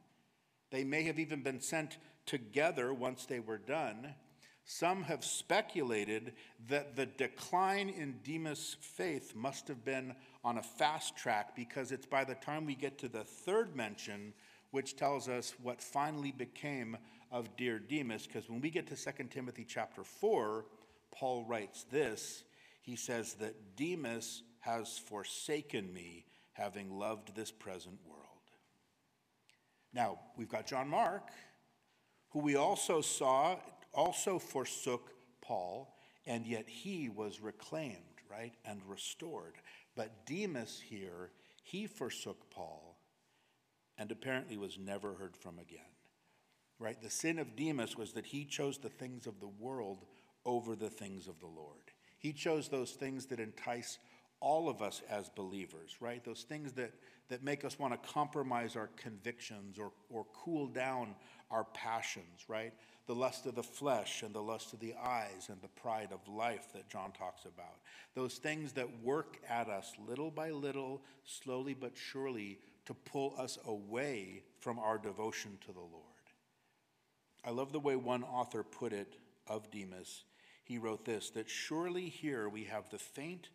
they may have even been sent together once they were done. Some have speculated that the decline in Demas' faith must have been on a fast track because it's by the time we get to the third mention, which tells us what finally became of dear Demas, because when we get to 2 Timothy chapter 4, Paul writes this. He says that Demas has forsaken me, having loved this present world. Now, we've got John Mark, who we also saw also forsook Paul, and yet he was reclaimed, right, and restored. But Demas here, he forsook Paul and apparently was never heard from again. Right? The sin of Demas was that he chose the things of the world over the things of the Lord. He chose those things that entice all of us as believers, right? Those things that, that make us want to compromise our convictions or, or cool down our passions, right? The lust of the flesh and the lust of the eyes and the pride of life that John talks about. Those things that work at us little by little, slowly but surely, to pull us away from our devotion to the Lord. I love the way one author put it of Demas. He wrote this that surely here we have the faint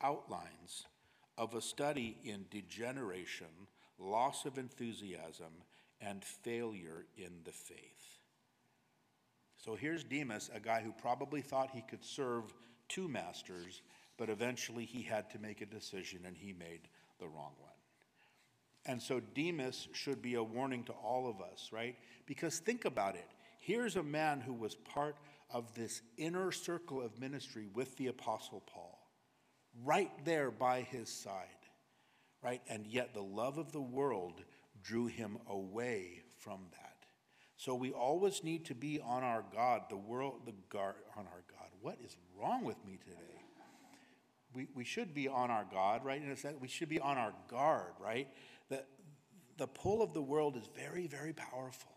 outlines of a study in degeneration, loss of enthusiasm, and failure in the faith. So here's Demas, a guy who probably thought he could serve two masters, but eventually he had to make a decision and he made the wrong one. And so Demas should be a warning to all of us, right? Because think about it. Here's a man who was part of this inner circle of ministry with the Apostle Paul, right there by his side, right? And yet the love of the world drew him away from that. So we always need to be on our God, the world, the guard, on our God. What is wrong with me today? We, we should be on our God, right? In a sense, we should be on our guard, right? The, the pull of the world is very, very powerful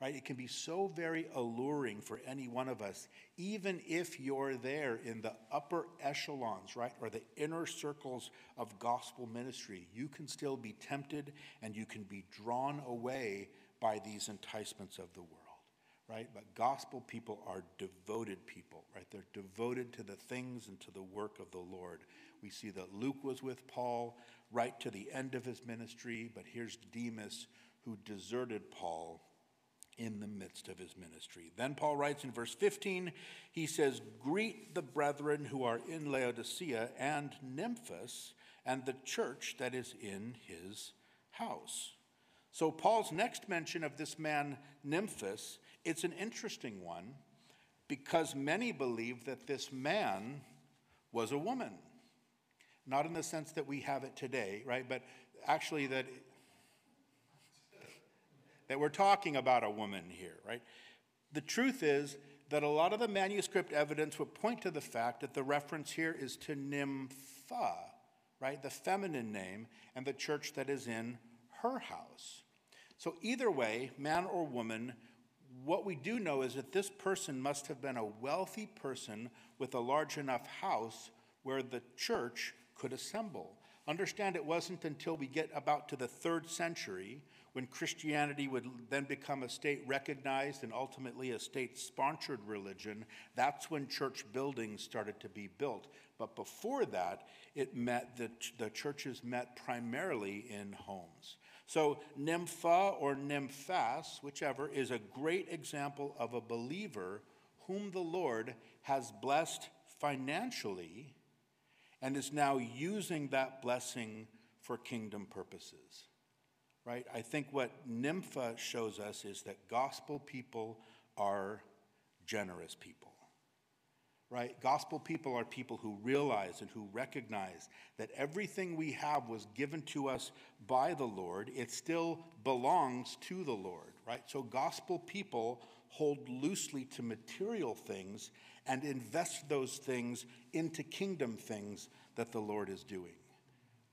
right? It can be so very alluring for any one of us, even if you're there in the upper echelons, right, or the inner circles of gospel ministry. You can still be tempted and you can be drawn away by these enticements of the world, right? But gospel people are devoted people, right? They're devoted to the things and to the work of the Lord. We see that Luke was with Paul right to the end of his ministry, but here's Demas who deserted Paul in the midst of his ministry. Then Paul writes in verse 15, he says, Greet the brethren who are in Laodicea and Nymphas and the church that is in his house. So Paul's next mention of this man Nymphas, it's an interesting one because many believe that this man was a woman. Not in the sense that we have it today, right? But actually that that we're talking about a woman here, right? The truth is that a lot of the manuscript evidence would point to the fact that the reference here is to Nympha, right? The feminine name, and the church that is in her house. So, either way, man or woman, what we do know is that this person must have been a wealthy person with a large enough house where the church could assemble. Understand it wasn't until we get about to the third century when Christianity would then become a state recognized and ultimately a state sponsored religion, that's when church buildings started to be built. But before that, it met the, the churches met primarily in homes. So Nympha or Nymphas, whichever, is a great example of a believer whom the Lord has blessed financially and is now using that blessing for kingdom purposes right? I think what Nympha shows us is that gospel people are generous people, right? Gospel people are people who realize and who recognize that everything we have was given to us by the Lord. It still belongs to the Lord, right? So gospel people hold loosely to material things and invest those things into kingdom things that the Lord is doing.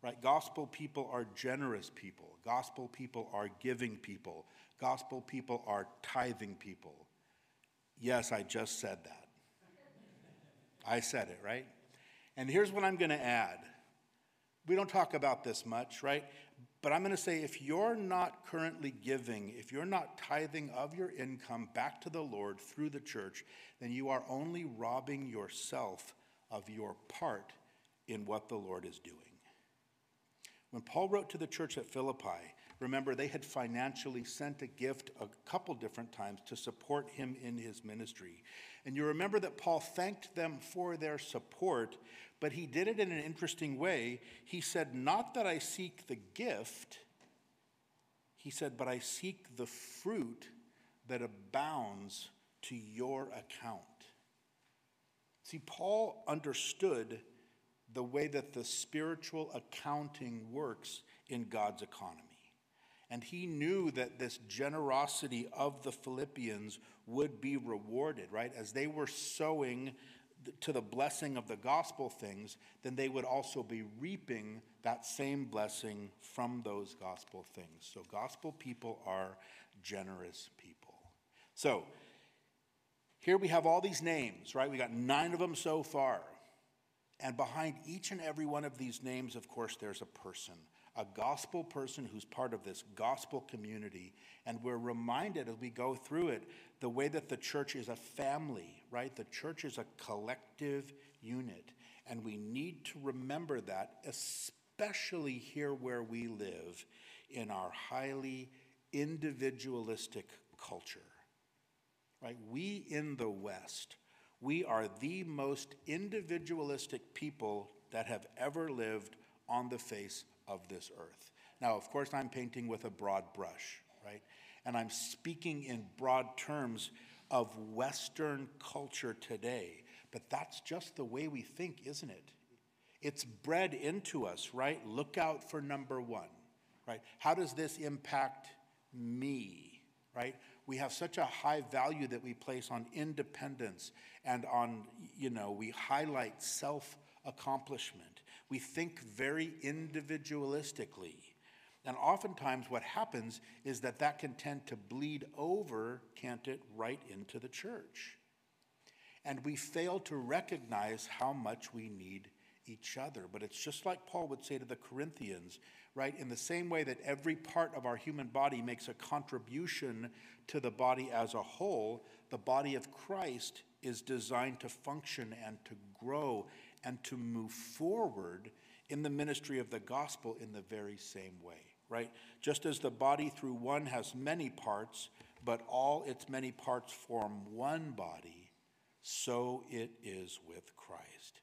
Right? Gospel people are generous people. Gospel people are giving people. Gospel people are tithing people. Yes, I just said that. I said it, right? And here's what I'm going to add. We don't talk about this much, right? But I'm going to say if you're not currently giving, if you're not tithing of your income back to the Lord through the church, then you are only robbing yourself of your part in what the Lord is doing. When Paul wrote to the church at Philippi, remember they had financially sent a gift a couple different times to support him in his ministry. And you remember that Paul thanked them for their support, but he did it in an interesting way. He said, Not that I seek the gift, he said, but I seek the fruit that abounds to your account. See, Paul understood the way that the spiritual accounting works in God's economy. And he knew that this generosity of the Philippians would be rewarded, right? As they were sowing to the blessing of the gospel things, then they would also be reaping that same blessing from those gospel things. So, gospel people are generous people. So, here we have all these names, right? We got nine of them so far. And behind each and every one of these names, of course, there's a person, a gospel person who's part of this gospel community. And we're reminded as we go through it the way that the church is a family, right? The church is a collective unit. And we need to remember that, especially here where we live in our highly individualistic culture. Right? We in the West, we are the most individualistic people that have ever lived on the face of this earth. Now, of course, I'm painting with a broad brush, right? And I'm speaking in broad terms of Western culture today. But that's just the way we think, isn't it? It's bred into us, right? Look out for number one, right? How does this impact me, right? We have such a high value that we place on independence and on, you know, we highlight self accomplishment. We think very individualistically. And oftentimes, what happens is that that can tend to bleed over, can't it, right into the church. And we fail to recognize how much we need each other. But it's just like Paul would say to the Corinthians, right? In the same way that every part of our human body makes a contribution to the body as a whole, the body of Christ is designed to function and to grow and to move forward in the ministry of the gospel in the very same way, right? Just as the body through one has many parts, but all its many parts form one body, so it is with Christ.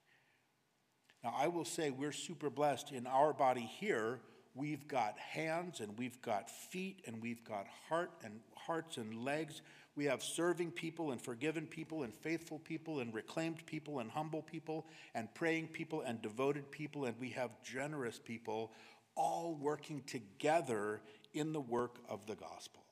Now, I will say we're super blessed in our body here. We've got hands and we've got feet and we've got heart and hearts and legs. We have serving people and forgiven people and faithful people and reclaimed people and humble people and praying people and devoted people, and we have generous people all working together in the work of the gospel.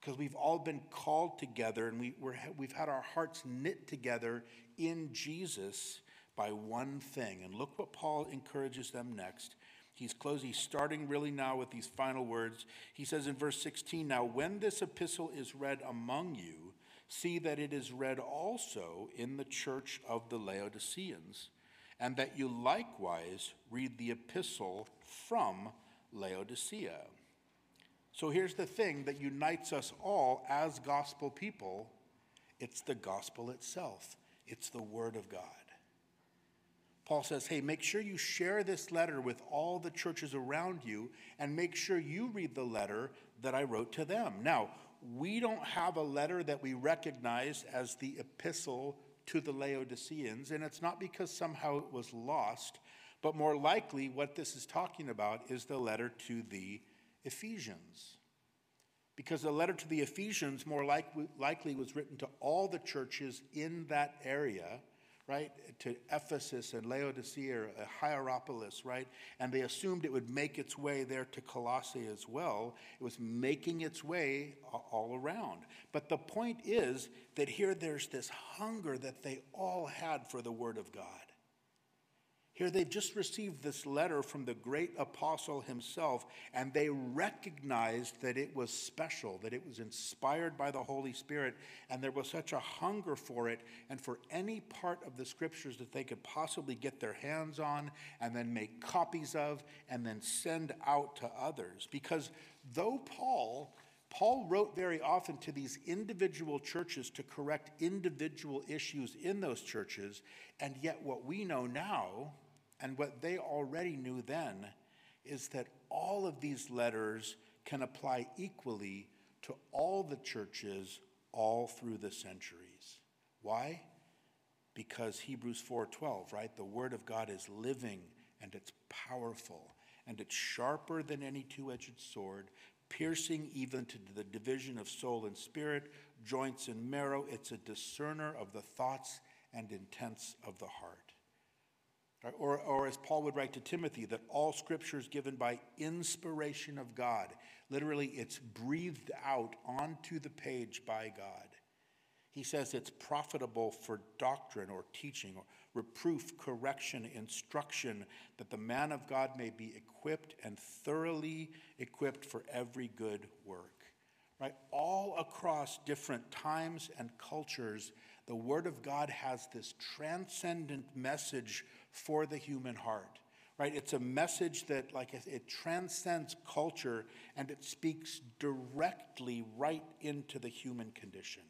Because we've all been called together and we, we've had our hearts knit together in Jesus by one thing. And look what Paul encourages them next He's closing, he's starting really now with these final words. He says in verse 16, Now when this epistle is read among you, see that it is read also in the church of the Laodiceans, and that you likewise read the epistle from Laodicea. So here's the thing that unites us all as gospel people it's the gospel itself, it's the word of God. Paul says, hey, make sure you share this letter with all the churches around you and make sure you read the letter that I wrote to them. Now, we don't have a letter that we recognize as the epistle to the Laodiceans, and it's not because somehow it was lost, but more likely what this is talking about is the letter to the Ephesians. Because the letter to the Ephesians more likely, likely was written to all the churches in that area right, to Ephesus and Laodicea, Hierapolis, right? And they assumed it would make its way there to Colossae as well. It was making its way all around. But the point is that here there's this hunger that they all had for the Word of God. Here they've just received this letter from the great apostle himself, and they recognized that it was special, that it was inspired by the Holy Spirit, and there was such a hunger for it and for any part of the scriptures that they could possibly get their hands on and then make copies of and then send out to others. Because though Paul Paul wrote very often to these individual churches to correct individual issues in those churches, and yet what we know now and what they already knew then is that all of these letters can apply equally to all the churches all through the centuries. Why? Because Hebrews 4:12, right? The word of God is living and it's powerful and it's sharper than any two-edged sword, piercing even to the division of soul and spirit, joints and marrow. It's a discerner of the thoughts and intents of the heart. Or, or as Paul would write to Timothy, that all scripture is given by inspiration of God. Literally, it's breathed out onto the page by God. He says it's profitable for doctrine or teaching or reproof, correction, instruction, that the man of God may be equipped and thoroughly equipped for every good work. Right? All across different times and cultures, the Word of God has this transcendent message for the human heart, right? It's a message that, like, it transcends culture and it speaks directly right into the human condition.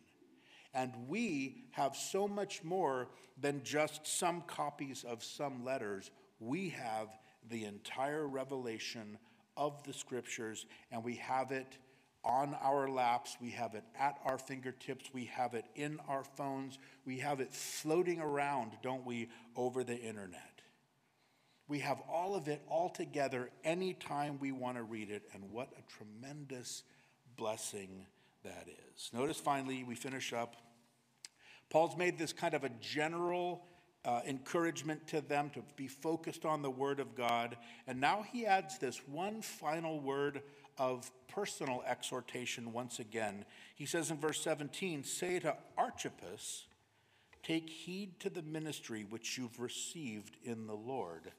And we have so much more than just some copies of some letters. We have the entire revelation of the scriptures, and we have it on our laps, we have it at our fingertips, we have it in our phones, we have it floating around, don't we, over the internet. We have all of it all together anytime we want to read it, and what a tremendous blessing that is. Notice finally, we finish up. Paul's made this kind of a general uh, encouragement to them to be focused on the Word of God, and now he adds this one final word of personal exhortation once again. He says in verse 17, Say to Archippus, Take heed to the ministry which you've received in the Lord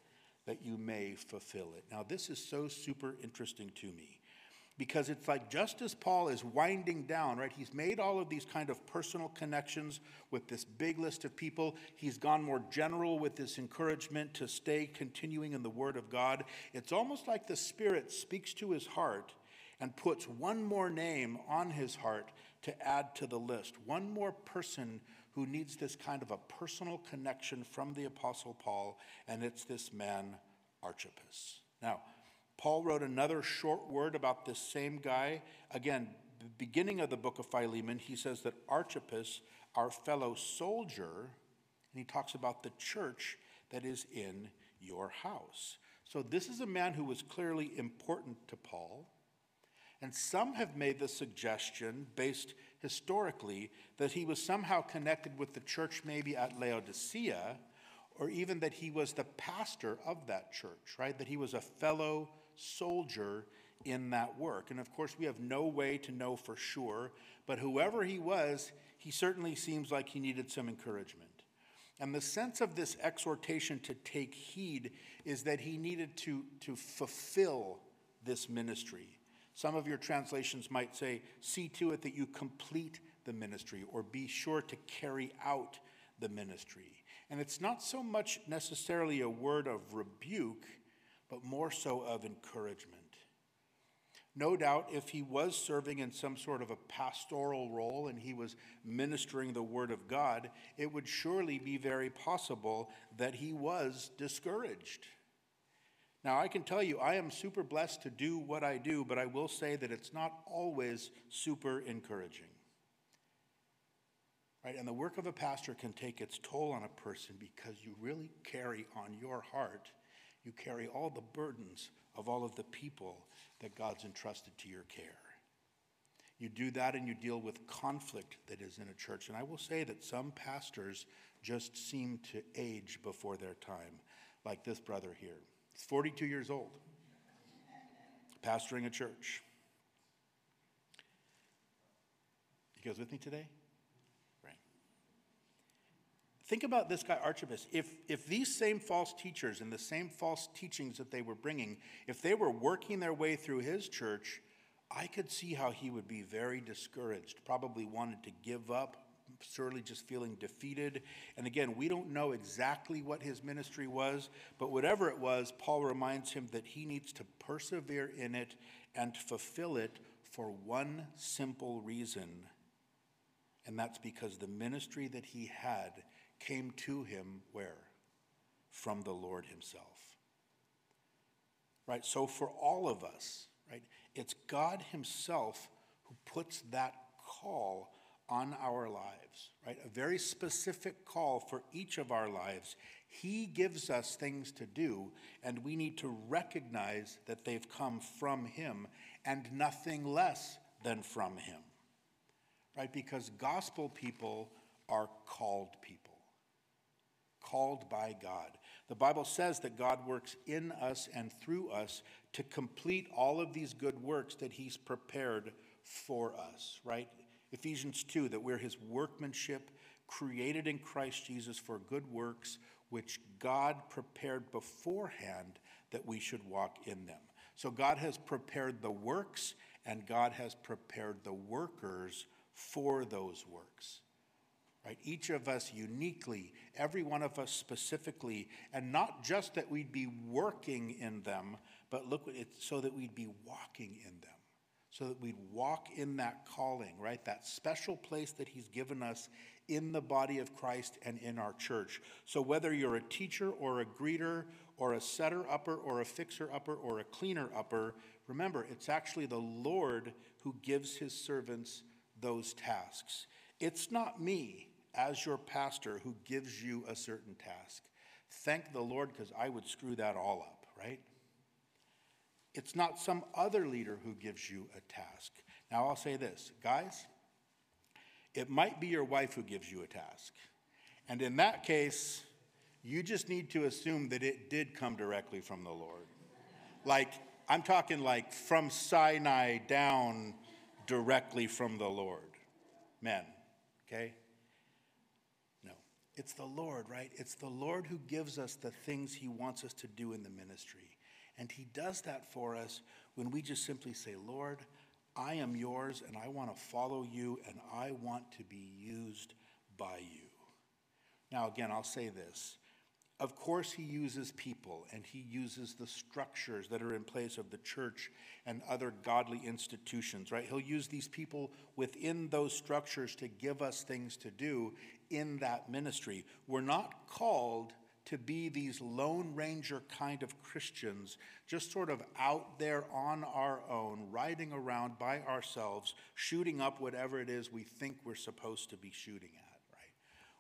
that you may fulfill it. Now, this is so super interesting to me because it's like just as Paul is winding down, right? He's made all of these kind of personal connections with this big list of people. He's gone more general with this encouragement to stay continuing in the Word of God. It's almost like the Spirit speaks to his heart and puts one more name on his heart to add to the list, one more person who needs this kind of a personal connection from the Apostle Paul, and it's this man, Archippus. Now, Paul wrote another short word about this same guy. Again, the beginning of the book of Philemon, he says that Archippus, our fellow soldier, and he talks about the church that is in your house. So, this is a man who was clearly important to Paul. And some have made the suggestion, based historically, that he was somehow connected with the church, maybe at Laodicea, or even that he was the pastor of that church, right? That he was a fellow soldier in that work. And of course, we have no way to know for sure, but whoever he was, he certainly seems like he needed some encouragement. And the sense of this exhortation to take heed is that he needed to, to fulfill this ministry. Some of your translations might say, see to it that you complete the ministry or be sure to carry out the ministry. And it's not so much necessarily a word of rebuke, but more so of encouragement. No doubt, if he was serving in some sort of a pastoral role and he was ministering the word of God, it would surely be very possible that he was discouraged. Now, I can tell you, I am super blessed to do what I do, but I will say that it's not always super encouraging. Right? And the work of a pastor can take its toll on a person because you really carry on your heart, you carry all the burdens of all of the people that God's entrusted to your care. You do that and you deal with conflict that is in a church. And I will say that some pastors just seem to age before their time, like this brother here. He's 42 years old, pastoring a church. You guys with me today? Think about this guy, Archippus. If, if these same false teachers and the same false teachings that they were bringing, if they were working their way through his church, I could see how he would be very discouraged, probably wanted to give up, surely just feeling defeated. And again, we don't know exactly what his ministry was, but whatever it was, Paul reminds him that he needs to persevere in it and fulfill it for one simple reason. And that's because the ministry that he had came to him where? From the Lord himself. Right? So for all of us, right, it's God himself who puts that call on our lives, right? A very specific call for each of our lives. He gives us things to do, and we need to recognize that they've come from Him and nothing less than from Him, right? Because gospel people are called people, called by God. The Bible says that God works in us and through us to complete all of these good works that He's prepared for us, right? Ephesians 2, that we're his workmanship, created in Christ Jesus for good works, which God prepared beforehand that we should walk in them. So God has prepared the works, and God has prepared the workers for those works. Right? Each of us uniquely, every one of us specifically, and not just that we'd be working in them, but look, it's so that we'd be walking in them, so that we'd walk in that calling, right? That special place that He's given us in the body of Christ and in our church. So whether you're a teacher or a greeter or a setter upper or a fixer upper or a cleaner upper, remember, it's actually the Lord who gives His servants those tasks. It's not me as your pastor who gives you a certain task. Thank the Lord because I would screw that all up, right? It's not some other leader who gives you a task. Now, I'll say this, guys, it might be your wife who gives you a task. And in that case, you just need to assume that it did come directly from the Lord. Like, I'm talking like from Sinai down directly from the Lord. Men, okay? It's the Lord, right? It's the Lord who gives us the things he wants us to do in the ministry. And he does that for us when we just simply say, Lord, I am yours and I want to follow you and I want to be used by you. Now, again, I'll say this of course, he uses people and he uses the structures that are in place of the church and other godly institutions, right? He'll use these people within those structures to give us things to do in that ministry. We're not called to be these Lone Ranger kind of Christians, just sort of out there on our own, riding around by ourselves, shooting up whatever it is we think we're supposed to be shooting at. Right?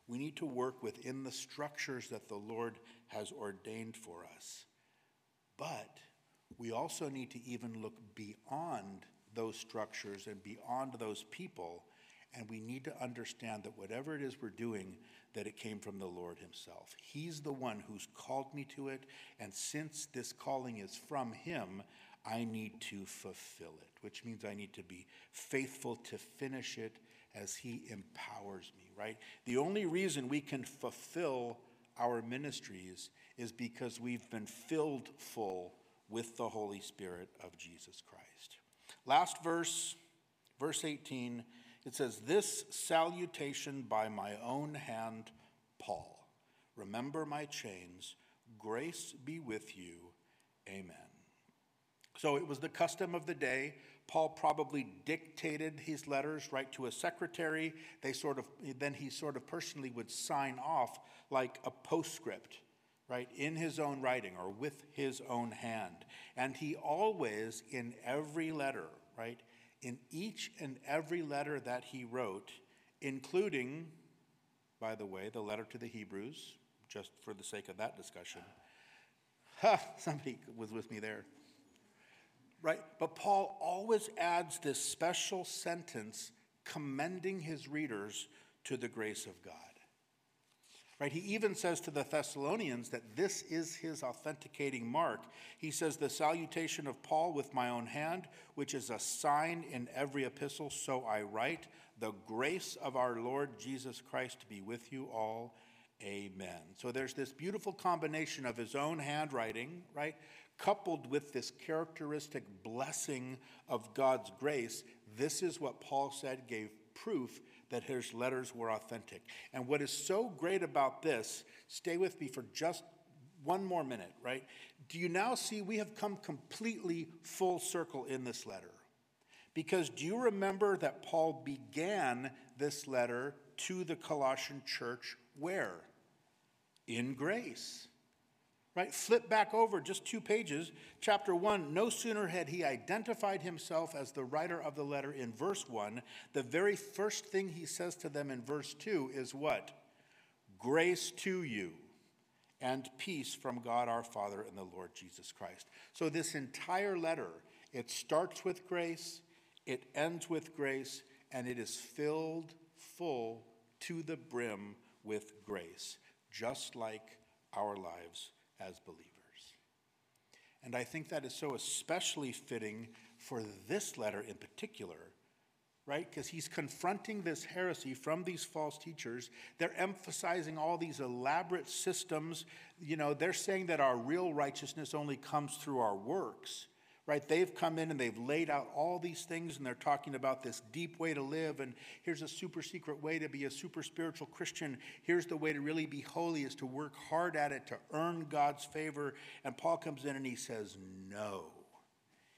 We need to work within the structures that the Lord has ordained for us. But we also need to even look beyond those structures and beyond those people. And we need to understand that whatever it is we're doing, that it came from the Lord Himself. He's the one who's called me to it. And since this calling is from Him, I need to fulfill it, which means I need to be faithful to finish it as He empowers me, right? The only reason we can fulfill our ministries is because we've been filled full with the Holy Spirit of Jesus Christ. Last verse, verse 18, it says, This salutation by my own hand, Paul. Remember my chains. Grace be with you. Amen. So it was the custom of the day Paul probably dictated his letters right to a secretary. They sort of then he sort of personally would sign off like a postscript, right, in his own writing or with his own hand. And he always in every letter, right, in each and every letter that he wrote, including by the way, the letter to the Hebrews, just for the sake of that discussion. Ha, somebody was with me there right? But Paul always adds this special sentence commending his readers to the grace of God. Right? He even says to the Thessalonians that this is his authenticating mark. He says, The salutation of Paul with my own hand, which is a sign in every epistle, so I write, the grace of our Lord Jesus Christ be with you all. Amen. So there's this beautiful combination of his own handwriting, right? coupled with this characteristic blessing of God's grace, this is what Paul said gave proof that his letters were authentic. And what is so great about this, stay with me for just one more minute, right? Do you now see we have come completely full circle in this letter? Because do you remember that Paul began this letter to the Colossian church where? In grace. Right? Flip back over just two pages. Chapter 1 No sooner had he identified himself as the writer of the letter in verse 1, the very first thing he says to them in verse 2 is what? Grace to you and peace from God our Father and the Lord Jesus Christ. So, this entire letter, it starts with grace, it ends with grace, and it is filled full to the brim with grace, just like our lives as believers. And I think that is so especially fitting for this letter in particular, right? Because he's confronting this heresy from these false teachers. They're emphasizing all these elaborate systems. You know, they're saying that our real righteousness only comes through our works. Right? They've come in and they've laid out all these things and they're talking about this deep way to live. And here's a super secret way to be a super spiritual Christian. Here's the way to really be holy is to work hard at it, to earn God's favor. And Paul comes in and he says, No.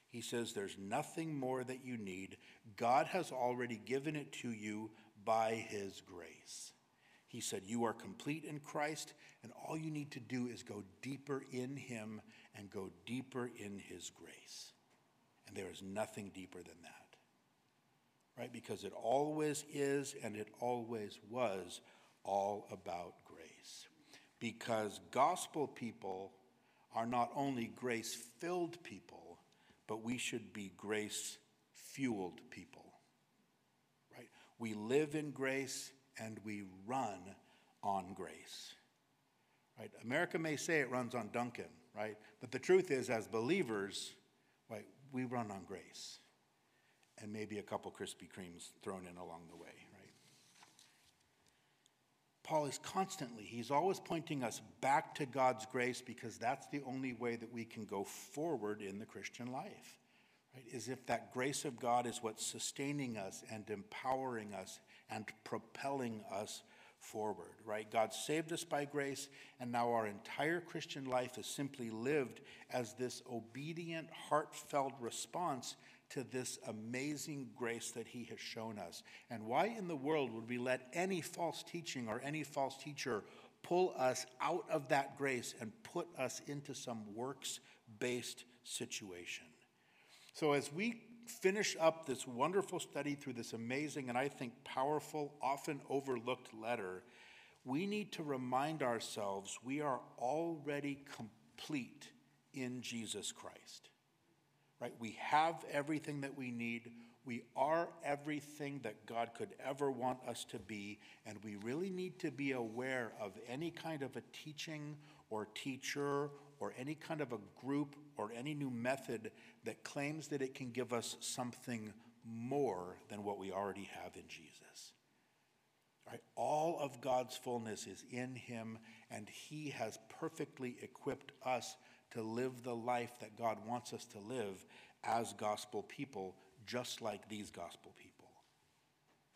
He says, There's nothing more that you need. God has already given it to you by his grace. He said, You are complete in Christ, and all you need to do is go deeper in him and go deeper in his grace. And there is nothing deeper than that. Right? Because it always is and it always was all about grace. Because gospel people are not only grace filled people, but we should be grace fueled people. Right? We live in grace and we run on grace. Right? America may say it runs on Dunkin', right? But the truth is, as believers, right, we run on grace and maybe a couple Krispy Kremes thrown in along the way, right? Paul is constantly, he's always pointing us back to God's grace because that's the only way that we can go forward in the Christian life, right? Is if that grace of God is what's sustaining us and empowering us and propelling us forward, right? God saved us by grace, and now our entire Christian life is simply lived as this obedient, heartfelt response to this amazing grace that He has shown us. And why in the world would we let any false teaching or any false teacher pull us out of that grace and put us into some works based situation? So, as we finish up this wonderful study through this amazing and I think powerful, often overlooked letter, we need to remind ourselves we are already complete in Jesus Christ. Right? We have everything that we need. We are everything that God could ever want us to be, and we really need to be aware of any kind of a teaching or teacher or any kind of a group or any new method that claims that it can give us something more than what we already have in Jesus. All of God's fullness is in him, and he has perfectly equipped us to live the life that God wants us to live as gospel people, just like these gospel people.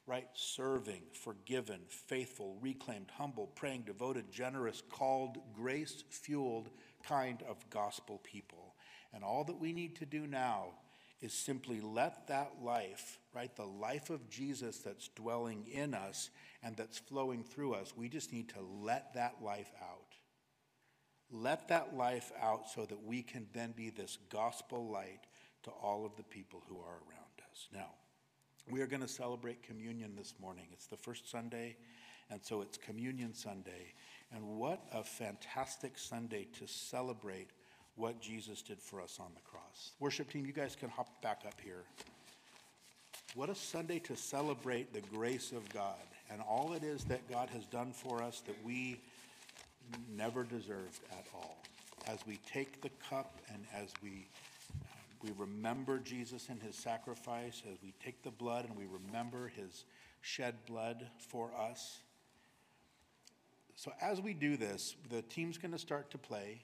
Right? Serving, forgiven, faithful, reclaimed, humble, praying, devoted, generous, called, grace fueled kind of gospel people. And all that we need to do now is simply let that life, right, the life of Jesus that's dwelling in us and that's flowing through us, we just need to let that life out. Let that life out so that we can then be this gospel light to all of the people who are around us. Now, we are going to celebrate communion this morning. It's the first Sunday, and so it's Communion Sunday. And what a fantastic Sunday to celebrate what Jesus did for us on the cross. Worship team, you guys can hop back up here. What a Sunday to celebrate the grace of God and all it is that God has done for us that we never deserved at all. As we take the cup and as we we remember Jesus and his sacrifice, as we take the blood and we remember his shed blood for us. So, as we do this, the team's going to start to play.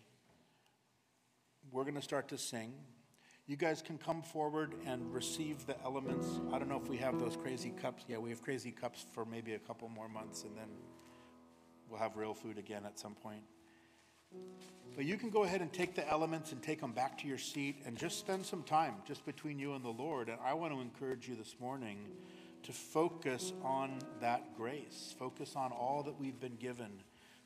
We're going to start to sing. You guys can come forward and receive the elements. I don't know if we have those crazy cups. Yeah, we have crazy cups for maybe a couple more months, and then we'll have real food again at some point. But you can go ahead and take the elements and take them back to your seat and just spend some time just between you and the Lord. And I want to encourage you this morning to focus on that grace, focus on all that we've been given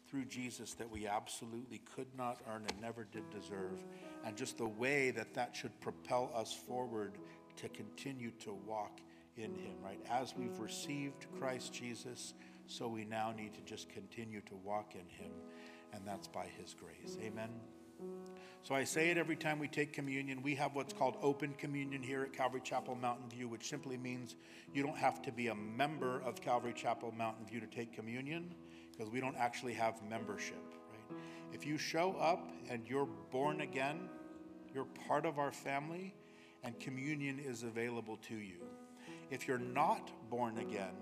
through Jesus that we absolutely could not earn and never did deserve, and just the way that that should propel us forward to continue to walk in Him, right? As we've received Christ Jesus, so we now need to just continue to walk in Him, and that's by His grace. Amen. So I say it every time we take communion. We have what's called open communion here at Calvary Chapel Mountain View, which simply means you don't have to be a member of Calvary Chapel Mountain View to take communion because we don't actually have membership, right? If you show up and you're born again, you're part of our family and communion is available to you. If you're not born again,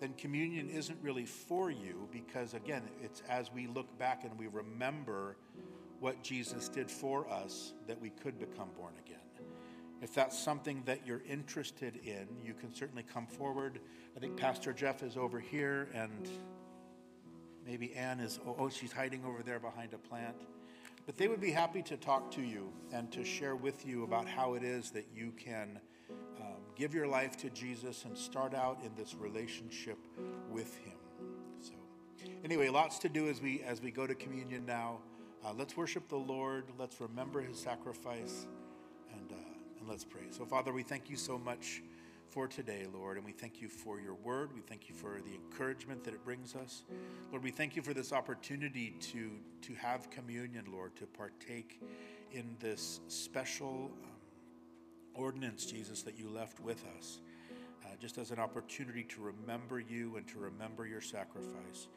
then communion isn't really for you because, again, it's as we look back and we remember what Jesus did for us that we could become born again. If that's something that you're interested in, you can certainly come forward. I think Pastor Jeff is over here, and maybe Ann is, oh, oh, she's hiding over there behind a plant. But they would be happy to talk to you and to share with you about how it is that you can um, give your life to Jesus and start out in this relationship with Him. So, anyway, lots to do as we as we go to communion now. Uh, let's worship the Lord. Let's remember His sacrifice, and uh, and let's pray. So, Father, we thank you so much for today, Lord, and we thank you for your word. We thank you for the encouragement that it brings us. Lord, we thank you for this opportunity to, to have communion, Lord, to partake in this special um, ordinance, Jesus, that you left with us, uh, just as an opportunity to remember you and to remember your sacrifice.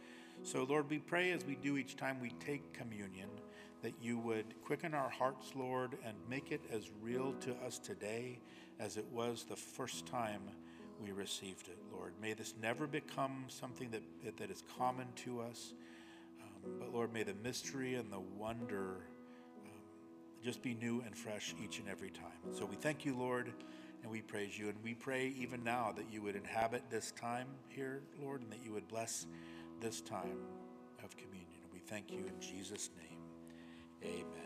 So, Lord, we pray as we do each time we take communion that you would quicken our hearts, Lord, and make it as real to us today as it was the first time we received it, Lord. May this never become something that, that is common to us. Um, but Lord, may the mystery and the wonder just be new and fresh each and every time. So we thank you, Lord, and we praise you. And we pray even now that you would inhabit this time here, Lord, and that you would bless this time of communion. We thank you in Jesus' name. Amen.